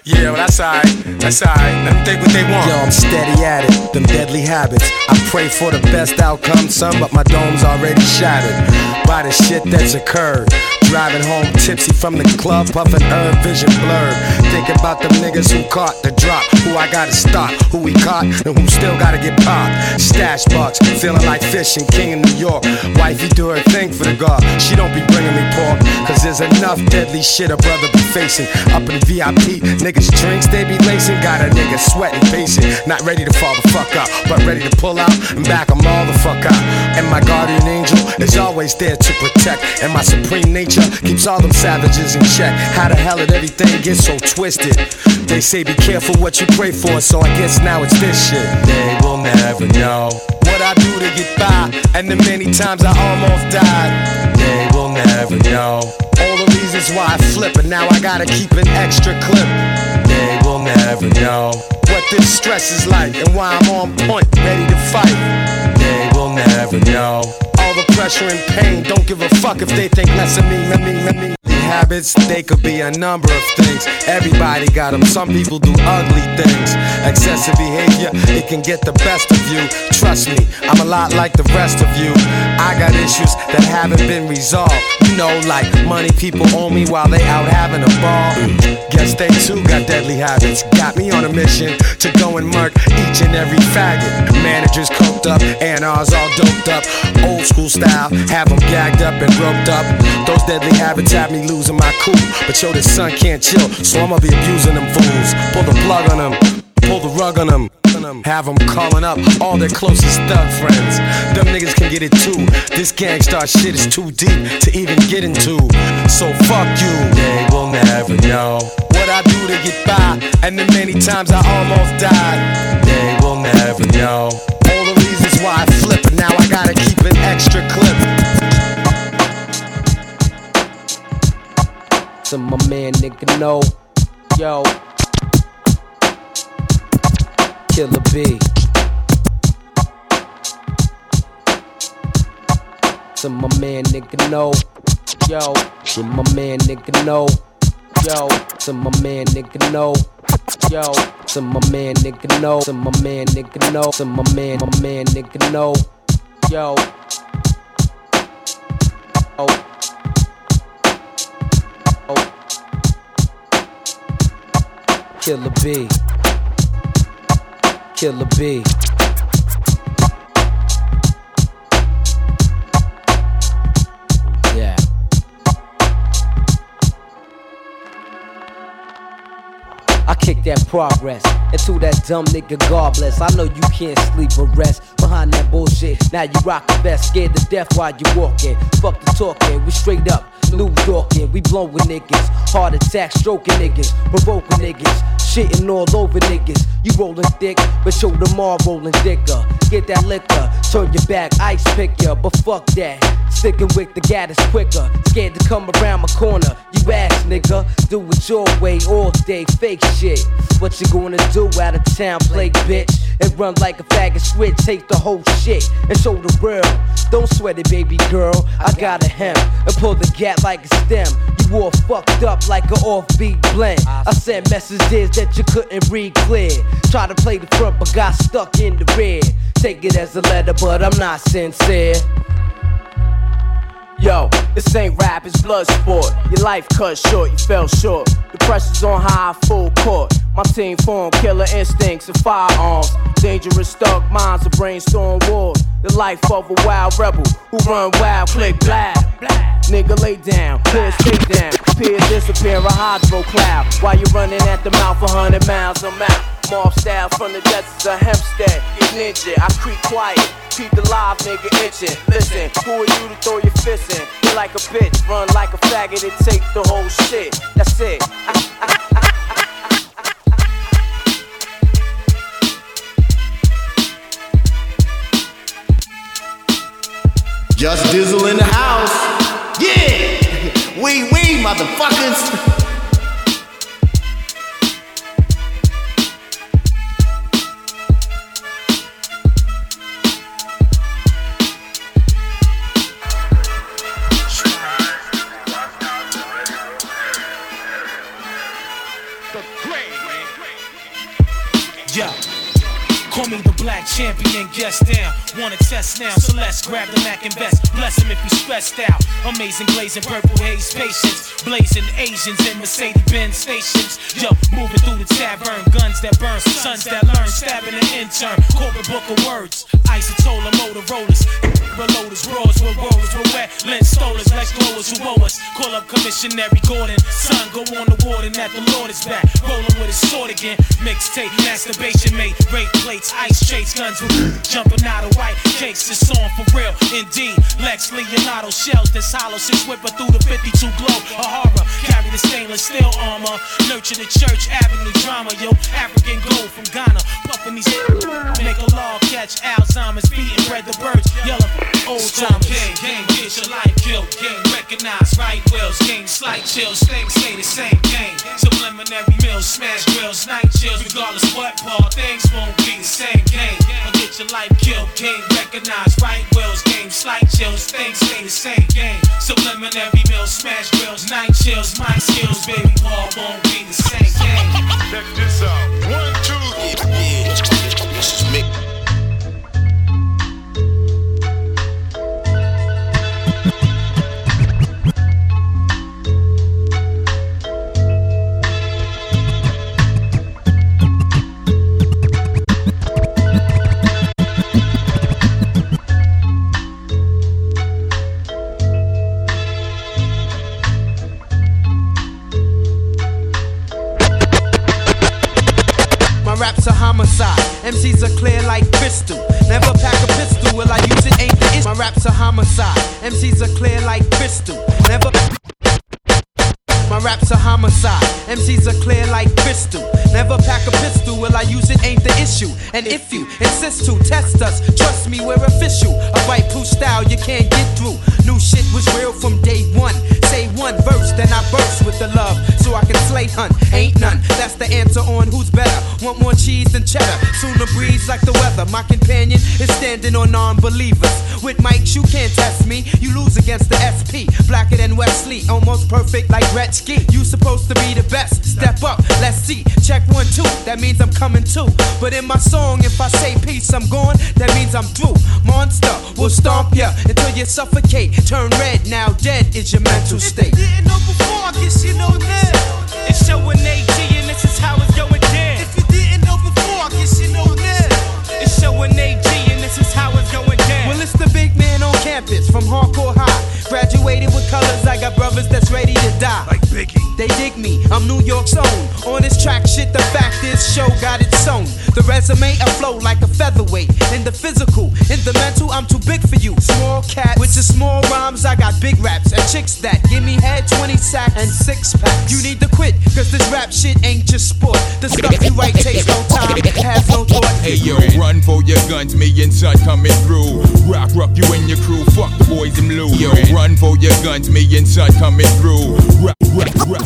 Yeah, well that's alright. That's alright. Let them what they want. Yo, I'm steady at it. Them deadly habits. I pray for the best outcome, son, but my dome's already shattered by the shit that's occurred. Driving home tipsy from the club, puffin' herb vision blurred. Thinking about them niggas who caught the drop, who I gotta stop, who we caught, and who still gotta get popped. Stash box, feeling like fishing, king in New York. Wifey do her thing for the guard. She don't be bringing me pork, cause there's enough deadly shit a brother be facing. Up in the VIP, niggas drinks they be lacing. Got a nigga sweating, pacing. Not ready to fall the fuck out, but ready to pull out and back 'em all the fuck out. And my guardian angel is always there to protect. And my supreme nature keeps all them savages in check. How the hell did everything get so twisted? They say be careful what you pray for, so I guess now it's this shit. They will never know what I do to get by, and the many times I almost died. They will never know all the reasons why I flip, and now I gotta keep an extra clip. They will never know what this stress is like, and why I'm on point, ready to fight. They will never know all the pressure and pain. Don't give a fuck if they think less of me, me, me, me. Habits, they could be a number of things. Everybody got them. Some people do ugly things. Excessive behavior, it can get the best of you. Trust me, I'm a lot like the rest of you. I got issues that haven't been resolved. You know, like money people owe me while they out having a ball. Guess they too got deadly habits. Got me on a mission to go and murk each and every faggot. Managers coked up, and ours all doped up. Old school style, have them gagged up and roped up. Those deadly habits have me losing my cool. But yo, this son can't chill, so I'ma be abusing them fools. Pull the plug on them, pull the rug on them. Have them calling up all their closest thug friends. Them niggas can get it too. This Gang Starr shit is too deep to even get into. So fuck you, they will never know what I do to get by. And the many times I almost died, they will never know. All the reasons why I flip, and now I gotta keep an extra clip. To my man, nigga, know. Yo. Killer B. To my man, nigga, know. Yo. To my man, nigga, know. Yo. To my man, nigga, know. Yo. To my man, nigga, know. To my man, nigga, know. To my man, my man, nigga, know. Yo. Oh. Killer B. Killer B. Yeah. I kick that progress into that dumb nigga God bless. I know you can't sleep or rest behind that bullshit. Now you rock the best, scared to death while you walking. Fuck the talking, we straight up. New Yorkin', we blowin' niggas. Heart attack, stroking niggas, provoking niggas, shitting all over niggas. You rollin' thick, but show them all rollin' thicker. Get that liquor, turn your back, ice pick ya, but fuck that. Sticking with the gat is quicker. Scared to come around my corner. You ass nigga, do it your way all day, fake shit. What you gonna do out of town, play bitch? And run like a faggot switch, take the whole shit and show the world. Don't sweat it, baby girl. I got a hem and pull the gap like a stem. You all fucked up like an offbeat blend. I sent messages that you couldn't read clear. Try to play the front, but got stuck in the rear. Take it as a letter, but I'm not sincere. Yo, this ain't rap, it's blood sport. Your life cut short, you fell short. The pressure's on high, full court. My team form killer instincts and firearms. Dangerous stuck minds, a brainstorm wars. The life of a wild rebel who run wild, click black. Nigga lay down, peers stay down. Peers disappear a hydro cloud. While you running at the mouth a hundred miles, I'm. Mob style from the deserts of Hempstead. Get ninja, I creep quiet. Keep the live nigga itching. Listen, who are you to throw your fist in? You're like a bitch, run like a faggot and take the whole shit. That's it. Just Dizzle in the house. Yeah! We, we, motherfuckers. Black champion, guest down. Wanna test now, so let's grab the Mac and vest. Bless him if he's stressed out. Amazing blazing purple haze patience. Blazing Asians in Mercedes Benz stations. Yo, moving through the tavern. Guns that burn, sons that learn. Stabbing an intern. Corporate book of words. Isotola Motorola's. Reloaders, brawls with rollers, with wet lens stolers, like growers who owe us. Call up Commissionary Gordon. Son, go on the warden that the Lord is back. Rolling with his sword again. Mixtape, masturbation mate. Rape plates, ice trays, guns with Jumping out of white cakes, it's on for real. Indeed, Lex Leonardo shells this hollow, six whipper through the 52 glow. A horror, carry the stainless steel armor. Nurture the church avenue drama, yo. African gold from Ghana, puffing these. Make a law catch Alzheimer's, beating bred the birds, yellow old time. Gang, gang, get your life killed. Gang, recognize right wills. Gang, slight chills, things stay the same. Gang, subliminary meals, smash grills, night chills. Regardless what part, things won't be the same. Gang, or get your life killed. Gang, recognize right wills. Gang, slight chills, things stay the same. Gang, subliminary meals, smash grills, night chills. My skills, baby, Paul won't be the same. Gang. Check this out. One, two. Yeah, this is me. Raps are homicide. MCs are clear like crystal. Never pack a pistol. Will I use it? Ain't the issue. My raps are homicide. MCs are clear like crystal. Never. My raps are homicide. MCs are clear like crystal. Never pack a pistol. Will I use it? Ain't the issue. And if you insist to test us, trust me, we're official. A white proof style you can't get through. New shit was real from day one. Say one verse, then I burst with the love so I can slay hunt. Ain't none. That's the answer on who's better. Want more cheese than cheddar. Sooner breeze like the weather. My companion is standing on non-believers. With mics, you can't test me. You lose against the SP. Blacker than Wesley. Almost perfect like Gretzky. You supposed to be the best. Step up, let's see. Check one, two. That means I'm coming too. But in my song, if I say peace, I'm gone. That means I'm through. Monster will stomp ya until you suffocate. Turn red, now dead is your mental state. If you didn't know before, I guess you know now. It's Show and AG and this is how it's going down. If you didn't know before, I guess you know now. It's Show and AG and this is how it's going down. Well, it's the big man on campus from hardcore high. Graduated with colors, I got brothers that's ready to die. They dig me, I'm New York's own. On this track shit, the fact is, show got it sewn. The resume, I flow like a featherweight. In the physical, in the mental, I'm too big for you. Small cat with your small rhymes, I got big raps and chicks that give me head 20 sack and six packs. You need to quit, cause this rap shit ain't just sport. The stuff you write takes no time, has no thought. Hey yo, run for your guns, me and son coming through. Rock, rock you and your crew, fuck the boys in blue. Yo, run for your guns, me and son coming through. Rock, rock, rock.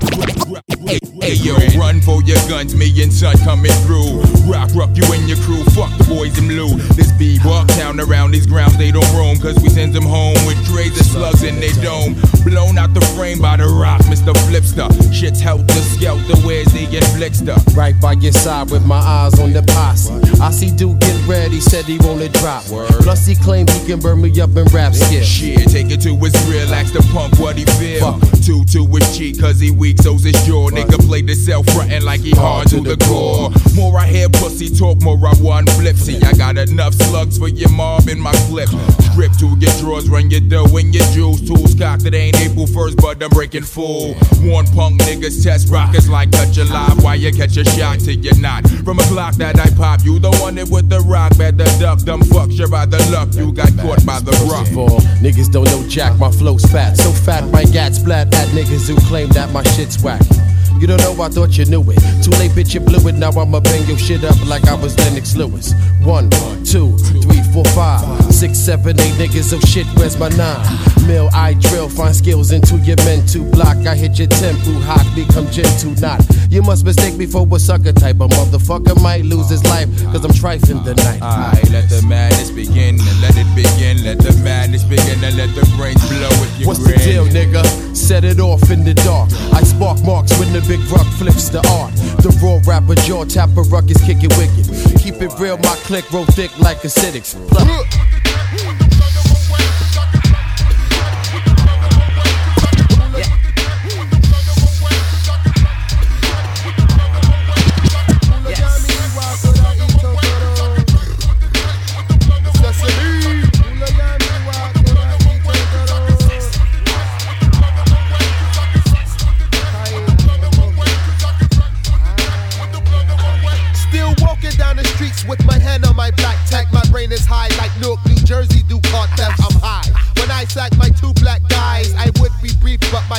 Hey, hey yo, run for your guns, me and son coming through. Rock, rock you and your crew, fuck the boys in blue. This be walk town around these grounds, they don't roam, cause we send them home with trays of slugs in their dome. Blown out the frame by the rock, Mr. Flipster. Shit's helter skelter, where's the inflictor? Right by your side with my eyes on the posse. I see Duke get ready, said he wanna drop. Plus he claimed he can burn me up in rap skip. Shit, take it to his real, ask the punk what he feel. Two to his cheek, cause he weak, so's his jaw. Nigga play the self frontin' like he hard to the core. More I hear pussy talk, more I want flip. See, I got enough slugs for your mob in my clip. Strip to your drawers, run your dough and your jewels. Tools cocked, it ain't April 1st, but I'm breaking full. Warn punk niggas, test rockets like cut your live. Why you catch a shot till you're not? From a block that I pop, you the one that with the rock, better duck. dumb fucks, you're by the luck, you got caught by the rock. First of all, niggas don't know Jack, my flow's fat. So fat, my gat splat at niggas who claim that my shit's whack. You don't know, I thought you knew it. Too late, bitch, you blew it. Now I'ma bang your shit up like I was Lennox Lewis. One, two, three, four, five, six, seven, eight niggas. Oh shit, where's my nine? Mill, I drill, find skills into your mental block. I hit your temple, hot, become gentle, not. You must mistake me for a sucker type. A motherfucker might lose his life, cause I'm trifling the night. Alright, let the madness begin and let it begin. Let the madness begin and let the brains blow if you What's the deal, nigga? Set it off in the dark. I spark marks when the big rock flips the art. The raw rapper jaw tapper ruckus kick it wicked. Keep it real, my click roll thick like acidics. Plus-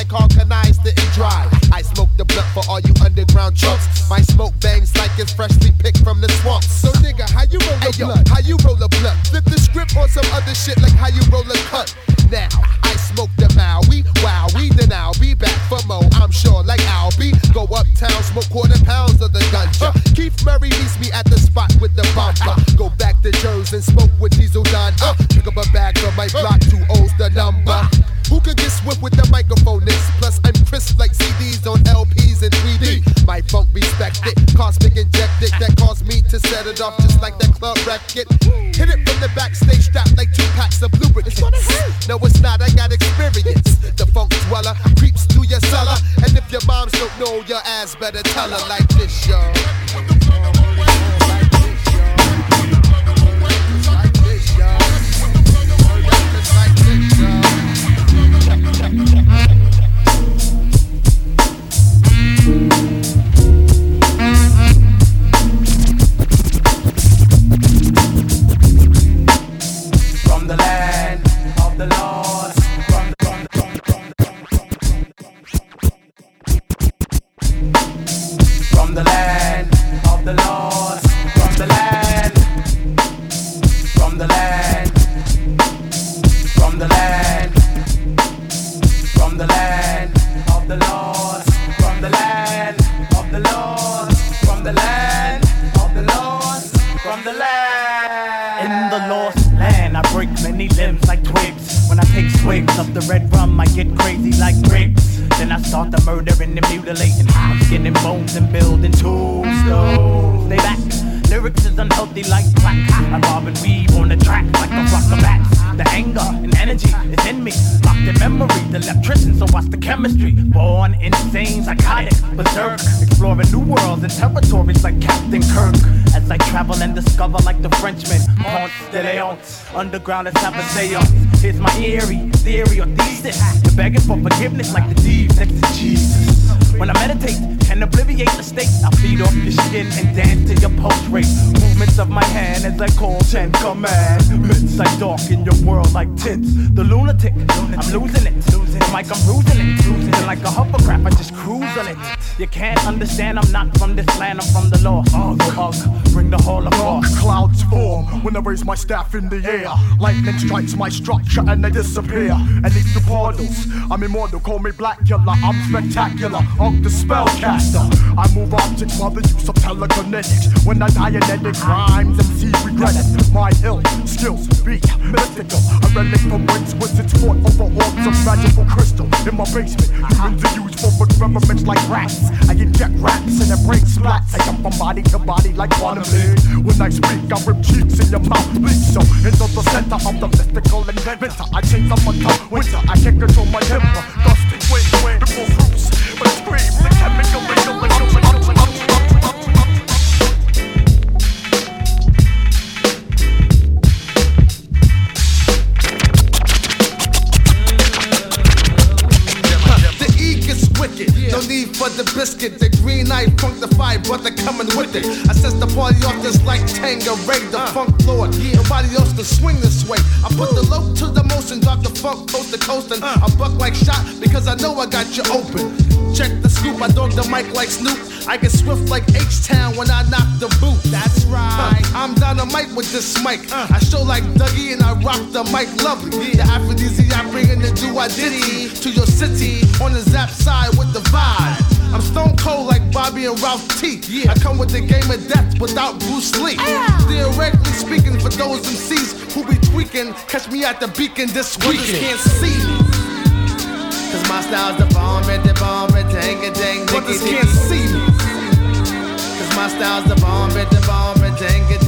mic organize the it dry. I smoke the blunt for all you underground chunks. My smoke bangs like it's freshly picked from the swamp. So nigga, how you roll the Ayo, blunt? How you roll the? Look, flip the script on some other shit like how you roll a cut. Now, I smoke the Maui, wow, we then I'll be back for more. I'm sure, like I'll be. Go uptown, smoke quarter pounds of the ganja. Keith Murray meets me at the spot with the bumper. Go back to Jersey and smoke with Diesel Don. Uh, pick up a bag from my block, two O's the number. Who can get swift with the microphone? This plus I'm crisp like CDs on LPs and 3D. My funk respected, cosmic injected that caused me to set it off just like that club record. Hit it from the backstage strap like two packs of lubricants. No, it's not. I got experience. The funk dweller creeps through your cellar, and if your moms don't know, your ass better tell her like this, y'all. Underground, let's have a seance. Uh, here's my eerie theory or thesis. You're begging for forgiveness like the thieves next to Jesus. When I meditate, and obliviate the state. I feed off your skin and dance to your pulse rate. Movements of my hand as I call ten commandments. I darken your world like tints. The lunatic, I'm losing it. The mic, I'm bruising it. Losing it. like a hovercraft, I just cruise on it. You can't understand, I'm not from this land, I'm from the law. Oh, ugh, ugh, bring the hall when I raise my staff in the air. Lightning strikes my structure and they disappear. And these two portals, I'm immortal, call me black Blacula. I'm spectacular, I'm the spellcaster. I move objects by the use of telekinetics. When I dianetic rhymes, MC regret it. My ill skills be mystical. A relic from whence wizards fought over orbs of magical crystal. In my basement, humans uh-huh. are used for experiments like rats. I inject rats and their brain splats. I jump from body to body like league. When I speak, I rip cheeks in your mouth. Bleed so into the center of the mystical inventor. I change up my tongue. Winter, I can't control my temper. Gusty wind, wind, before fruits. But it screams the chemical, chemical, chemical, The for the biscuit. The green eye funk the fire, brother coming with it. I set the party off just like Tango Ray, the uh. funk lord. Nobody else can swing this way. I put the low to the motion, drop the funk coast to coast, and uh. I buck like shot because I know I got you open. Check the scoop, I dog the mic like Snoop. I get swift like H Town when I knock the boot. That's right. I'm dynamite with this mic. Uh. I show like Dougie and I rock the mic lovely. The aphrodisiac bringing the do I diddy to your city on the zap side with the vibe. I'm stone cold like Bobby and Ralph T. I come with the game of death without Bruce Lee. Ah. Theoretically speaking, for those MCs who be tweaking, catch me at the beacon this weekend. can't see me. Style's the bomb, at the bomb, a dang, Niggas can't see me. Cause my style's the bomb, at the bomb, at dang a